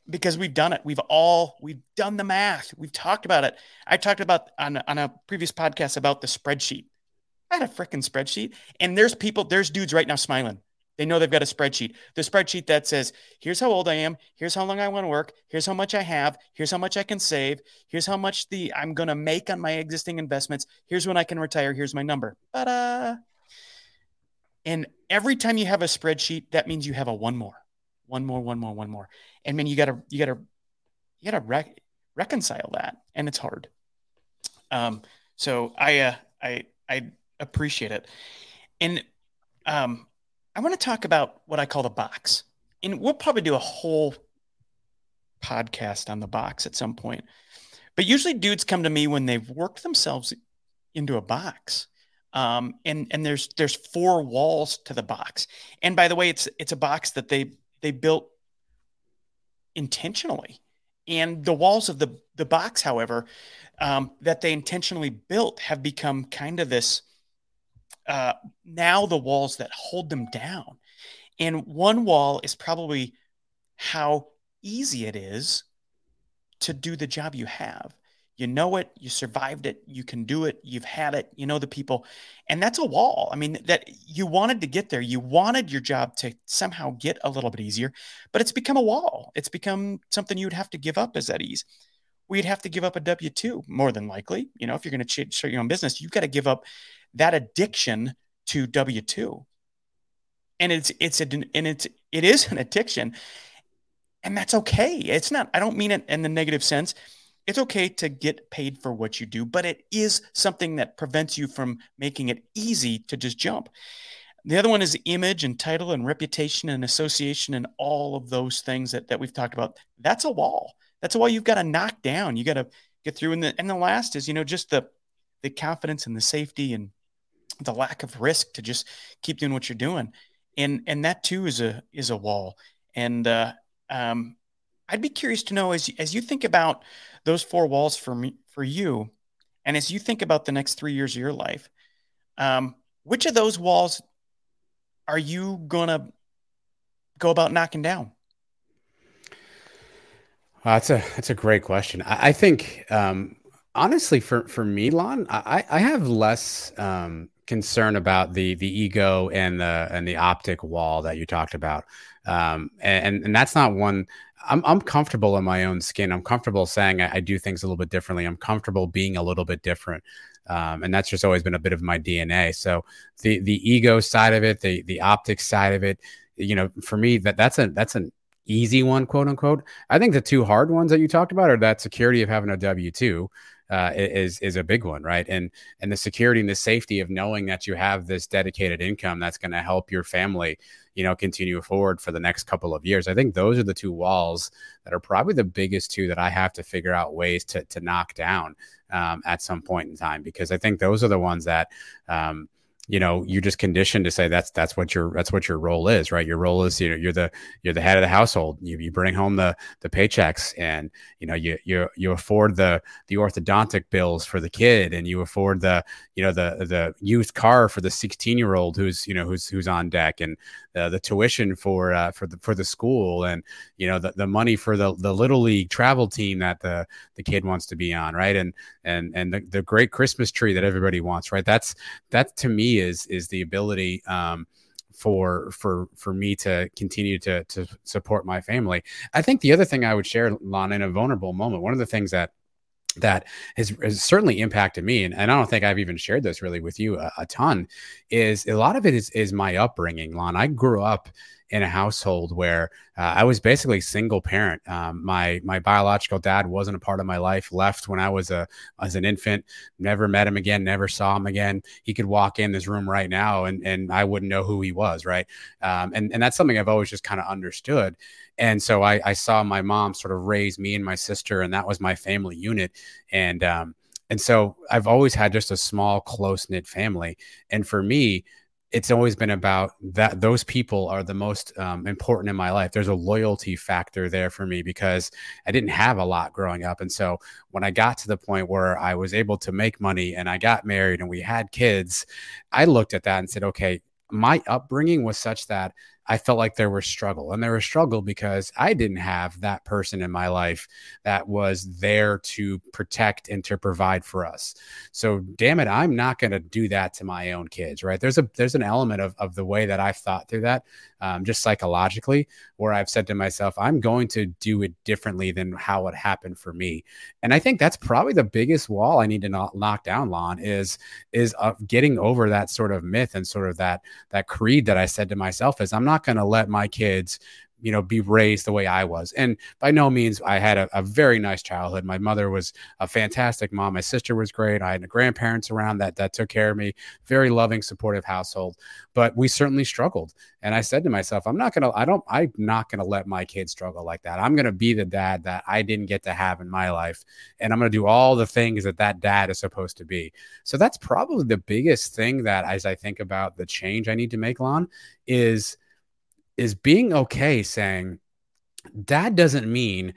because we've done it. We've all we've done the math. We've talked about it. I talked about on on a previous podcast about the spreadsheet. I had a freaking spreadsheet. And there's people, there's dudes right now smiling. They know they've got a spreadsheet. The spreadsheet that says, here's how old I am, here's how long I want to work, here's how much I have, here's how much I can save, here's how much the I'm gonna make on my existing investments, here's when I can retire, here's my number. Ta-da! And every time you have a spreadsheet, that means you have a one more, one more, one more, one more. And man, you gotta, you gotta, you gotta rec- reconcile that, and it's hard. Um, so I, uh, I, I appreciate it. And um, I want to talk about what I call the box. And we'll probably do a whole podcast on the box at some point. But usually dudes come to me when they've worked themselves into a box. Um, and and there's there's four walls to the box. And by the way, it's it's a box that they they built intentionally. And the walls of the the box, however, um, that they intentionally built have become kind of this uh, now the walls that hold them down. And one wall is probably how easy it is to do the job you have. You know it, you survived it, you can do it, you've had it, you know the people. And that's a wall. I mean, that you wanted to get there. You wanted your job to somehow get a little bit easier, but it's become a wall. It's become something you'd have to give up as that ease. We'd have to give up a W 2 more than likely. You know, if you're going to start your own business, you've got to give up that addiction to W two, and it's it's a, and it's it is an addiction, and that's okay. It's not. I don't mean it in the negative sense. It's okay to get paid for what you do, but it is something that prevents you from making it easy to just jump. The other one is image and title and reputation and association and all of those things that, that we've talked about. That's a wall. That's a wall you've got to knock down. You got to get through. And the and the last is, you know, just the the confidence and the safety and the lack of risk to just keep doing what you're doing and and that too is a is a wall and uh, um, i'd be curious to know as as you think about those four walls for me for you and as you think about the next three years of your life um, which of those walls are you gonna go about knocking down that's a that's a great question. I, I think um, honestly, for for me, Lon, I, I have less um, concern about the the ego and the and the optic wall that you talked about, um, and and that's not one. I'm I'm comfortable in my own skin. I'm comfortable saying I, I do things a little bit differently. I'm comfortable being a little bit different. Um, and that's just always been a bit of my DNA. So the the ego side of it, the the optics side of it, you know, for me that that's a that's an easy one, quote unquote. I think the two hard ones that you talked about are that security of having a W two. Uh, is is a big one, right? And and the security and the safety of knowing that you have this dedicated income that's going to help your family, you know, continue forward for the next couple of years. I think those are the two walls that are probably the biggest two that I have to figure out ways to to knock down um, at some point in time because I think those are the ones that. Um, you know you're just conditioned to say that's that's what your that's what your role is right? Your role is you know you're the you're the head of the household. You, you bring home the the paychecks and you know you you you afford the the orthodontic bills for the kid and you afford the you know the the used car for the 16 year old who's you know who's who's on deck and the, the tuition for uh, for the for the school and you know the, the money for the the little league travel team that the the kid wants to be on right? And and and the, the great christmas tree that everybody wants right? That's that to me is is the ability um for for for me to continue to to support my family. I think the other thing I would share, Lon, in a vulnerable moment, one of the things that that has, has, certainly impacted me and, and, i don't think i've even shared this really with you a, a, ton is a lot of it is is my upbringing lon i grew up in a household where uh, I was basically single parent. Um, my my biological dad wasn't a part of my life. Left when I was a as an infant. Never met him again. Never saw him again. He could walk in this room right now, and and I wouldn't know who he was. Right. Um, and and that's something I've always just kind of understood. And so I, I saw my mom sort of raise me and my sister, and that was my family unit. And um, and so I've always had just a small, close knit family. And for me, it's always been about that those people are the most um, important in my life there's a loyalty factor there for me because i didn't have a lot growing up and so when i got to the point where i was able to make money and i got married and we had kids i looked at that and said okay my upbringing was such that I felt like there was struggle. And there was struggle because I didn't have that person in my life that was there to protect and to provide for us. So damn it, I'm not going to do that to my own kids, right? There's a there's an element of, of the way that I've thought through that, um, just psychologically, where I've said to myself, I'm going to do it differently than how it happened for me. And I think that's probably the biggest wall I need to not knock down, Lon, is is uh, getting over that sort of myth and sort of that that creed that I said to myself is I'm not going to let my kids you know be raised the way i was. And by no means i had a, a, very nice childhood. My mother was a fantastic mom. My sister was great. I had grandparents around that that took care of me. Very loving supportive household. But we certainly struggled. And i said to myself i'm not gonna i don't i'm not gonna let my kids struggle like that. I'm gonna be the dad that i didn't get to have in my life. And i'm gonna do all the things that that dad is supposed to be. So that's probably the biggest thing that as i think about the change i need to make lon is is being okay saying that doesn't mean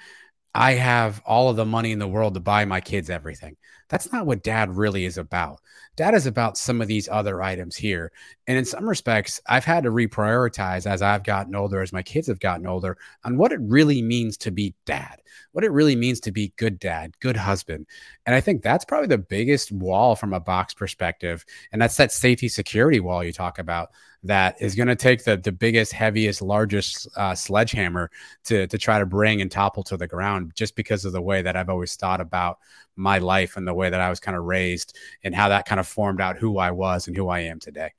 I have all of the money in the world to buy my kids everything. That's not what dad really is about. Dad is about some of these other items here. And in some respects, I've had to reprioritize as I've gotten older, as my kids have gotten older, on what it really means to be dad, what it really means to be good dad, good husband. And I think that's probably the biggest wall from a box perspective. And that's that safety security wall you talk about that is going to take the the biggest, heaviest, largest uh, sledgehammer to to try to bring and topple to the ground, just because of the way that I've always thought about my life and the way that I was kind of raised and how that kind of formed out who I was and who I am today.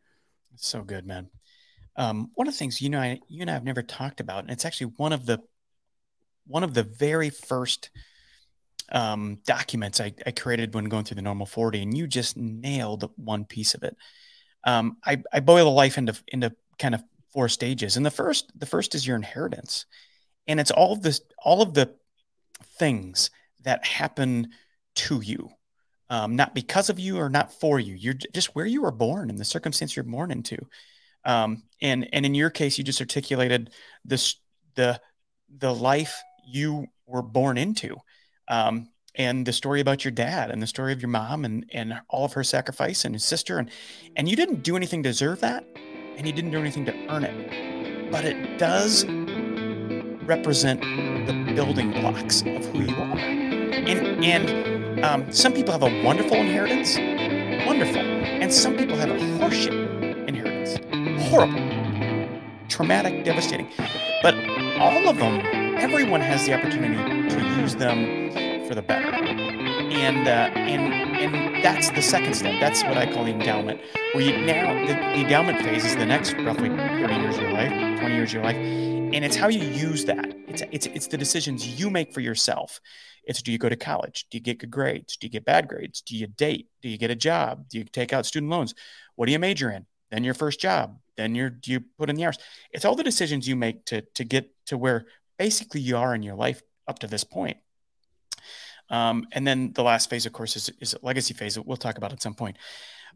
So good, man. Um, one of the things you know, I, you and I have never talked about, and it's actually one of the one of the very first um, documents I, I created when going through the normal 40, and you just nailed one piece of it. Um, I, I boil life into into kind of four stages, and the first the first is your inheritance, and it's all of this all of the things that happen to you, um, not because of you or not for you. You're just where you were born and the circumstance you're born into. Um, and and in your case, you just articulated this the the life you were born into, um, and the story about your dad and the story of your mom and and all of her sacrifice and his sister and and you didn't do anything to deserve that, and you didn't do anything to earn it, but it does represent the building blocks of who you are. And, and um, some people have a wonderful inheritance, wonderful. And some people have a horseshit inheritance, horrible, traumatic, devastating. But all of them, everyone has the opportunity to use them for the better. And, uh, and, and that's the second step. That's what I call the endowment, where you now, the, the endowment phase is the next roughly 30 years of your life, 20 years of your life and it's how you use that. It's it's it's the decisions you make for yourself. It's do you go to college? Do you get good grades? Do you get bad grades? Do you date? Do you get a job? Do you take out student loans? What do you major in? Then your first job. Then you do you put in the hours. It's all the decisions you make to to get to where basically you are in your life up to this point. Um, and then the last phase, of course, is, is a legacy phase that we'll talk about at some point.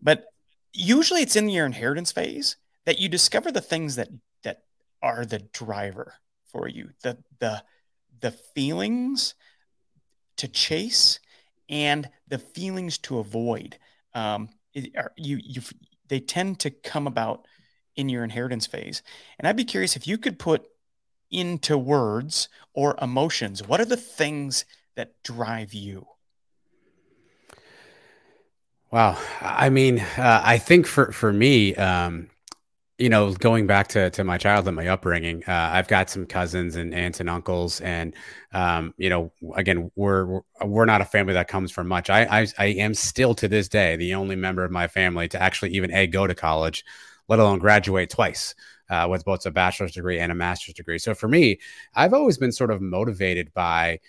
But usually it's in your inheritance phase that you discover the things that that are the driver for you the the the feelings to chase and the feelings to avoid. Um, are, you you they tend to come about in your inheritance phase. And i'd be curious if you could put into words or emotions what are the things that drive you? Wow. I mean uh, i think for for me um, you know, going back to, to my childhood, my upbringing, uh, I've got some cousins and aunts and uncles, and um, you know, again, we're we're not a family that comes from much. I, I I am still to this day the only member of my family to actually even a go to college, let alone graduate twice. Uh, with both a bachelor's degree and a master's degree. So for me, I've always been sort of motivated by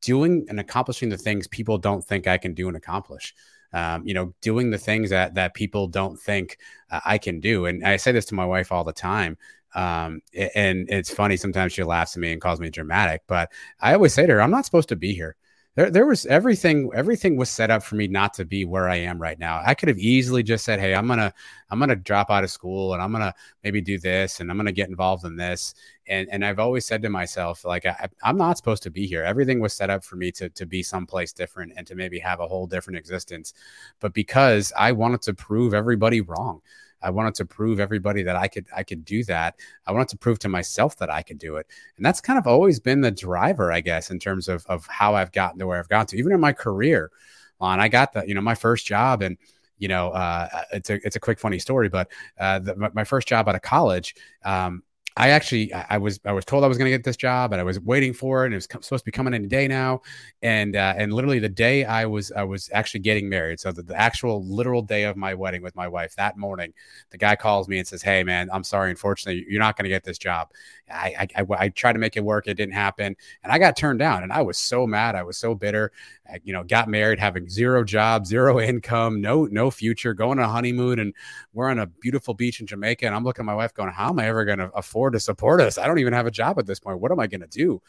doing and accomplishing the things people don't think I can do and accomplish um, you know, doing the things that that people don't think uh, I can do. And I say this to my wife all the time. Um, and it's funny sometimes she laughs at me and calls me dramatic, but I always say to her, "I'm not supposed to be here." there, there was everything everything was set up for me not to be where i am right now i could have easily just said hey i'm gonna i'm gonna drop out of school and i'm gonna maybe do this and i'm gonna get involved in this and and i've always said to myself like I, i'm not supposed to be here everything was set up for me to to be someplace different and to maybe have a whole different existence but because i wanted to prove everybody wrong I wanted to prove everybody that I could I could do that. I wanted to prove to myself that I could do it. And that's kind of always been the driver, I guess, in terms of of how I've gotten to where I've gotten to. Even in my career, on I got the, you know, my first job and you know, uh, it's a it's a quick funny story, but uh, the, my, my, first job out of college, um, I actually I was I was told I was going to get this job, and I was waiting for it, and it was supposed to be coming any day now, and uh, and literally the day I was I was actually getting married, so the, the, actual literal day of my wedding with my wife that morning, the guy calls me and says, "Hey man, I'm sorry, unfortunately you're not going to get this job." I, I, I tried to make it work, it didn't happen, and I got turned down, and I was so mad, I was so bitter, you know, got married having zero job, zero income, no no future, going on a honeymoon, and we're on a beautiful beach in Jamaica, and I'm looking at my wife going, "How am I ever going to afford?" to support us. I don't even have a job at this point. What am I going to do?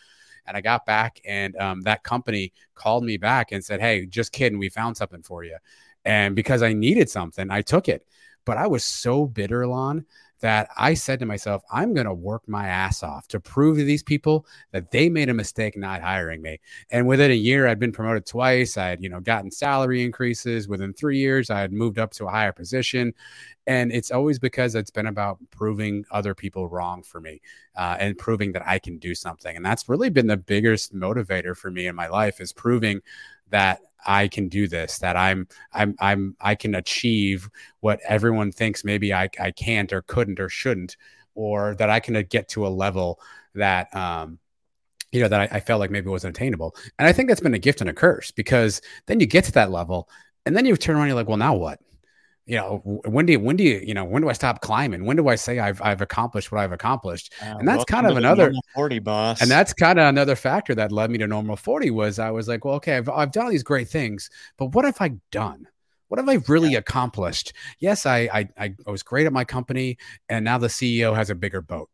And I got back, and um, that company called me back and said, Hey, just kidding. We found something for you. And because I needed something, I took it. But I was so bitter, Lon, that I said to myself, I'm going to work my ass off to prove to these people that they made a mistake not hiring me. And within a year, I'd been promoted twice. I had, you know, gotten salary increases. Within three years, I had moved up to a higher position. And it's always because it's been about proving other people wrong for me uh, and proving that I can do something. And that's really been the biggest motivator for me in my life is proving that I can do this, that I'm I'm I'm I can achieve what everyone thinks maybe I, I can't or couldn't or shouldn't, or that I can get to a level that um you know that I, I felt like maybe wasn't attainable. And I think that's been a gift and a curse because then you get to that level and then you turn around and you're like, well, now what? You know, when do you, when do you, you know, when do I stop climbing? When do I say I've, I've accomplished what I've accomplished? Uh, and that's kind of another 40 boss. And that's kind of another factor that led me to normal 40 was I was like, well, okay, I've, I've done all these great things, but what have I done? What have I really accomplished? Yes, I, I, I was great at my company and now the CEO has a bigger boat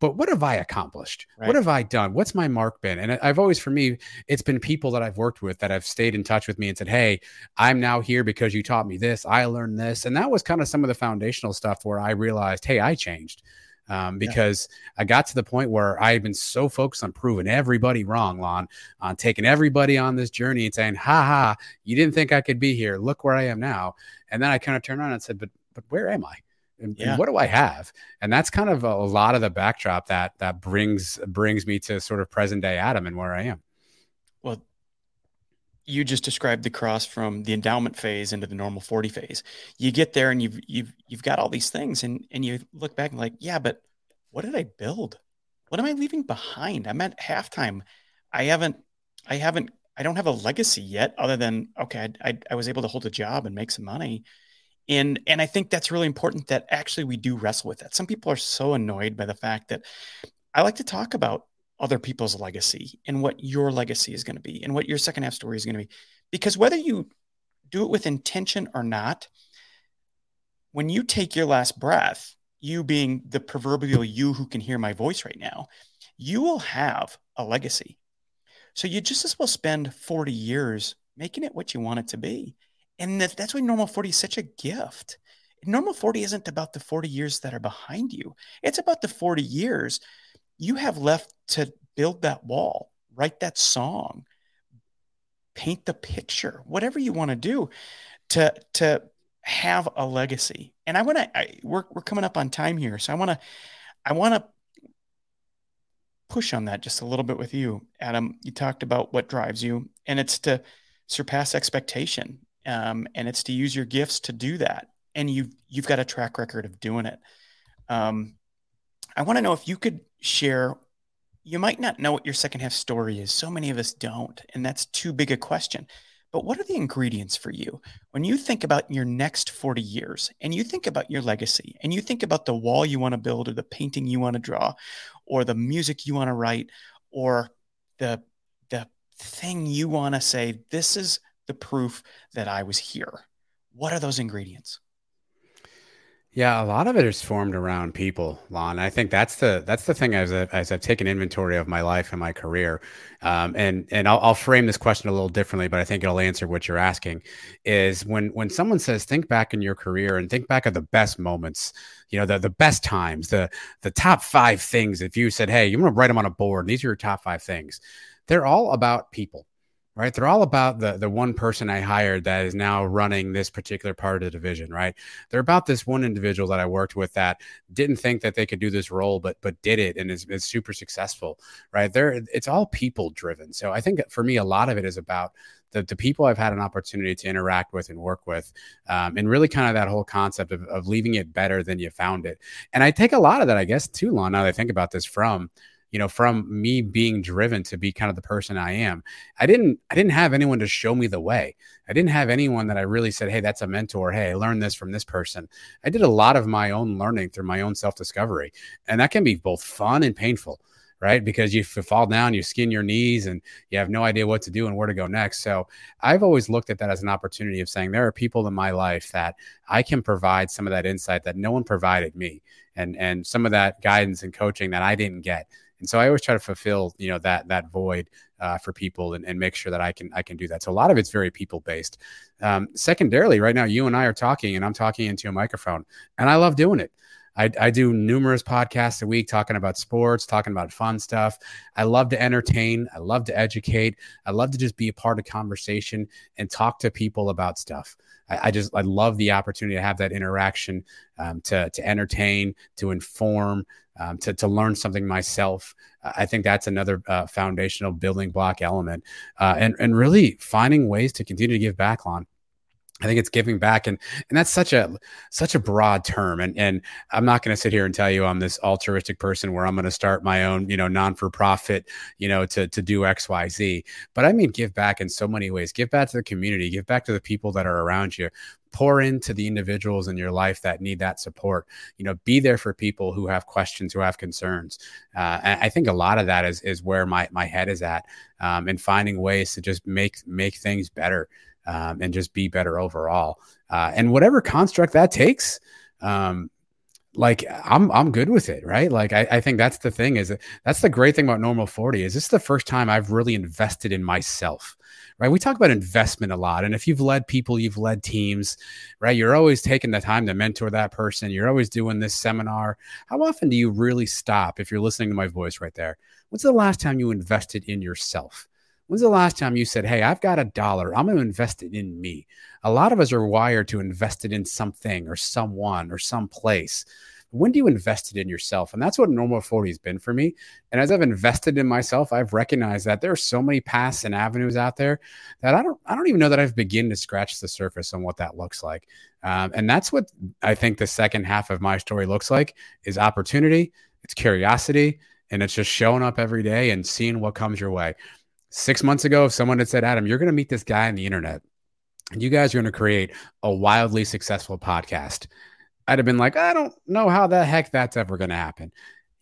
but what have I accomplished? Right. What have I done? What's my mark been? And I've always, for me, it's been people that I've worked with that have stayed in touch with me and said, Hey, I'm now here because you taught me this. I learned this. And that was kind of some of the foundational stuff where I realized, Hey, I changed. Um, because yeah. I got to the point where I had been so focused on proving everybody wrong, Lon, on taking everybody on this journey and saying, ha ha, you didn't think I could be here. Look where I am now. And then I kind of turned around and said, but, but where am I? And, yeah. and what do I have? And that's kind of a, a lot of the backdrop that that brings brings me to sort of present day Adam and where I am. Well, you just described the cross from the endowment phase into the normal 40 phase. You get there and you've you've you've got all these things and and you look back and like, yeah, but what did I build? What am I leaving behind? I'm at halftime. I haven't I haven't I don't have a legacy yet other than okay, I, I, I was able to hold a job and make some money. And and I think that's really important that actually we do wrestle with that. Some people are so annoyed by the fact that I like to talk about other people's legacy and what your legacy is going to be and what your second half story is going to be. Because whether you do it with intention or not, when you take your last breath, you being the proverbial you who can hear my voice right now, you will have a legacy. So you just as well spend 40 years making it what you want it to be. And that, that's why normal 40 is such a gift. Normal 40 isn't about the 40 years that are behind you. It's about the 40 years you have left to build that wall, write that song, paint the picture, whatever you want to do to to have a legacy. And I want to we're we're coming up on time here, so I want to I want to push on that just a little bit with you, Adam. You talked about what drives you, and it's to surpass expectation, um, and it's to use your gifts to do that. And you've you've got a track record of doing it. Um, I want to know if you could share you might not know what your second half story is. So many of us don't, and that's too big a question. But what are the ingredients for you when you think about your next 40 years and you think about your legacy and you think about the wall you want to build or the painting you want to draw or the music you want to write or the the thing you want to say this is the proof that I was here. What are those ingredients? Yeah, a lot of it is formed around people, Lon. I think that's the that's the thing as, I, as I've taken inventory of my life and my career, um, and and I'll, I'll, frame this question a little differently, but I think it'll answer what you're asking. Is when when someone says, "Think back in your career and think back of the best moments," you know, the the best times, the the top five things. If you said, "Hey, you want to write them on a board," these are your top five things, they're all about people right? They're all about the the one person I hired that is now running this particular part of the division, right? They're about this one individual that I worked with that didn't think that they could do this role, but but did it and is, is super successful, right? There, it's all people driven. So I think for me, a lot of it is about the, the people I've had an opportunity to interact with and work with, um, and really kind of that whole concept of, of leaving it better than you found it. And I take a lot of that, I guess, too, Lon, now that I think about this from you know from me being driven to be kind of the person i am i didn't i didn't have anyone to show me the way i didn't have anyone that i really said hey that's a mentor hey i learned this from this person i did a lot of my own learning through my own self-discovery and that can be both fun and painful right? Because you fall down, you skin your knees, and you have no idea what to do and where to go next. So I've always looked at that as an opportunity of saying there are people in my life that I can provide some of that insight that no one provided me, and and some of that guidance and coaching that I didn't get. And so I always try to fulfill, you know, that that void uh, for people and, and make sure that I can I can do that. So a lot of it's very people based. Um, secondarily, right now you and I are talking, and I'm talking into a microphone, and I love doing it. I, I, do numerous podcasts a week talking about sports, talking about fun stuff. I love to entertain. I love to educate. I love to just be a part of conversation and talk to people about stuff. I, I just I love the opportunity to have that interaction, um, to to entertain, to inform, um, to, to learn something myself. I think that's another uh, foundational building block element, uh, and and really finding ways to continue to give back on. I think it's giving back, and and that's such a such a broad term. And and I'm not going to sit here and tell you I'm this altruistic person where I'm going to start my own you know non for profit you know to to do X Y Z. But I mean give back in so many ways. Give back to the community. Give back to the people that are around you. Pour into the individuals in your life that need that support. You know, be there for people who have questions, who have concerns. Uh, I think a lot of that is is where my my head is at, um, and finding ways to just make make things better um, and just be better overall. Uh, and whatever construct that takes, um, like I'm I'm good with it, right? Like I, I think that's the thing is that that's the great thing about normal 40 is this is the first time I've really invested in myself. Right. We talk about investment a lot. And if you've led people, you've led teams, right? You're always taking the time to mentor that person. You're always doing this seminar. How often do you really stop if you're listening to my voice right there? What's the last time you invested in yourself? When's the last time you said, Hey, I've got a dollar. I'm going to invest it in me? A lot of us are wired to invest it in something or someone or some place. When do you invest it in yourself? And that's what normal 40 has been for me. And as I've invested in myself, I've recognized that there are so many paths and avenues out there that I don't I don't even know that I've begun to scratch the surface on what that looks like. Um, and that's what I think the second half of my story looks like is opportunity, it's curiosity, and it's just showing up every day and seeing what comes your way. Six months ago, if someone had said, Adam, you're going to meet this guy on the internet and you guys are going to create a wildly successful podcast, I'd have been like, I don't know how the heck that's ever going to happen.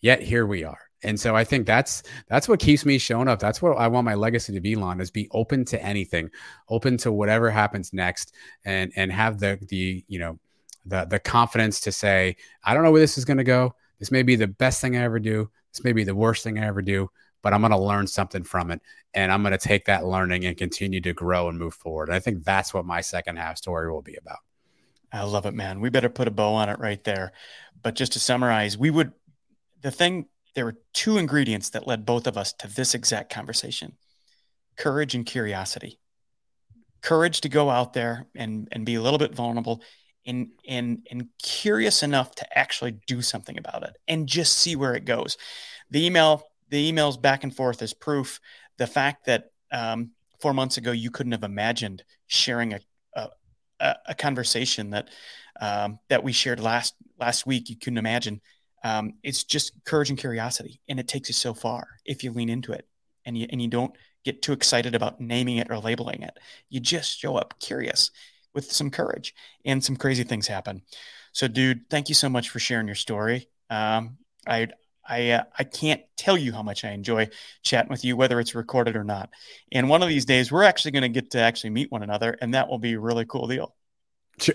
Yet here we are. And so I think that's that's what keeps me showing up. That's what I want my legacy to be, Lon, is be open to anything, open to whatever happens next, and and have the the you know the the confidence to say, I don't know where this is going to go. This may be the best thing I ever do. This may be the worst thing I ever do, but I'm going to learn something from it. And I'm going to take that learning and continue to grow and move forward. And I think that's what my second half story will be about. I love it, man. We better put a bow on it right there. But just to summarize, we would, the thing, there were two ingredients that led both of us to this exact conversation courage and curiosity. Courage to go out there and, and be a little bit vulnerable and and and curious enough to actually do something about it and just see where it goes. The email, the emails back and forth is proof. The fact that um, four months ago you couldn't have imagined sharing a a, a conversation that um, that we shared last last week, you couldn't imagine. Um, it's just courage and curiosity, and it takes you so far if you lean into it and you and you don't get too excited about naming it or labeling it. You just show up curious with some courage and some crazy things happen. So, dude, thank you so much for sharing your story. Um, I I uh, I can't tell you how much I enjoy chatting with you, whether it's recorded or not. And one of these days, we're actually going to get to actually meet one another, and that will be a really cool deal.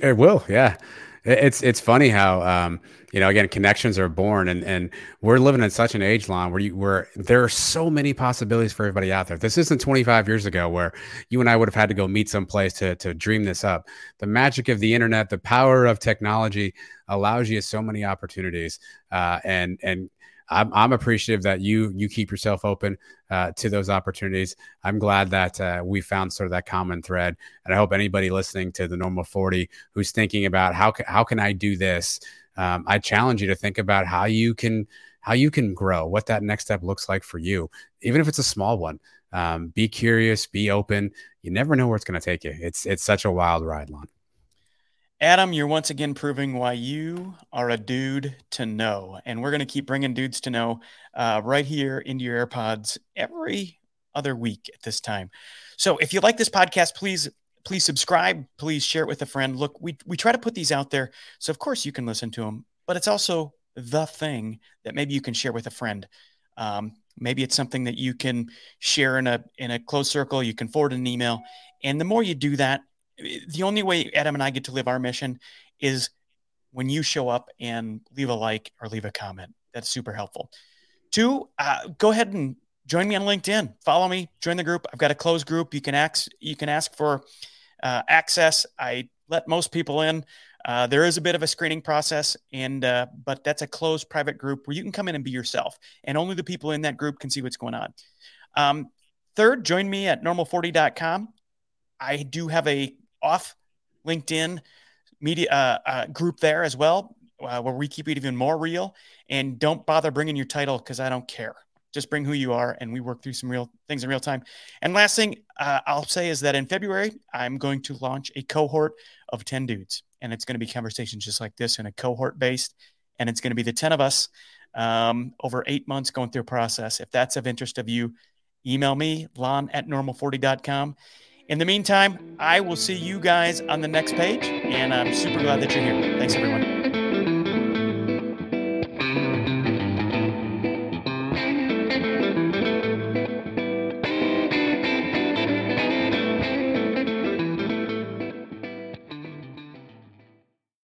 It will, yeah. It's it's funny how um, you know again connections are born and and we're living in such an age line where you where there are so many possibilities for everybody out there. This isn't 25 years ago where you and I would have had to go meet someplace to to dream this up. The magic of the internet, the power of technology allows you so many opportunities uh, and and I'm, I'm appreciative that you you keep yourself open uh, to those opportunities. I'm glad that uh, we found sort of that common thread, and I hope anybody listening to the Normal 40 who's thinking about how how can I do this, um, I challenge you to think about how you can how you can grow, what that next step looks like for you, even if it's a small one. Um, be curious, be open. You never know where it's going to take you. It's it's such a wild ride, Lon. Adam, you're once again proving why you are a dude to know. And we're going to keep bringing dudes to know uh, right here into your AirPods every other week at this time. So if you like this podcast, please please subscribe please share it with a friend look we, we try to put these out there so of course you can listen to them but it's also the thing that maybe you can share with a friend um, maybe it's something that you can share in a in a closed circle you can forward an email and the more you do that the only way Adam and I get to live our mission is when you show up and leave a like or leave a comment. That's super helpful. Two, uh, go ahead and join me on LinkedIn. Follow me, join the group. I've got a closed group. You can ask you can ask for uh, access. I let most people in. Uh, there is a bit of a screening process, and uh, but that's a closed private group where you can come in and be yourself, and only the people in that group can see what's going on. Um, third, join me at normal40.com. I do have a off LinkedIn media uh, uh, group there as well, uh, where we keep it even more real. And don't bother bringing your title because I don't care. Just bring who you are, and we work through some real things in real time. And last thing uh, I'll say is that in February, I'm going to launch a cohort of 10 dudes, and it's going to be conversations just like this in a cohort based. And it's going to be the 10 of us um, over eight months going through a process. If that's of interest of you, email me, lon at normal40.com. In the meantime, I will see you guys on the next page, and I'm super glad that you're here. Thanks, everyone.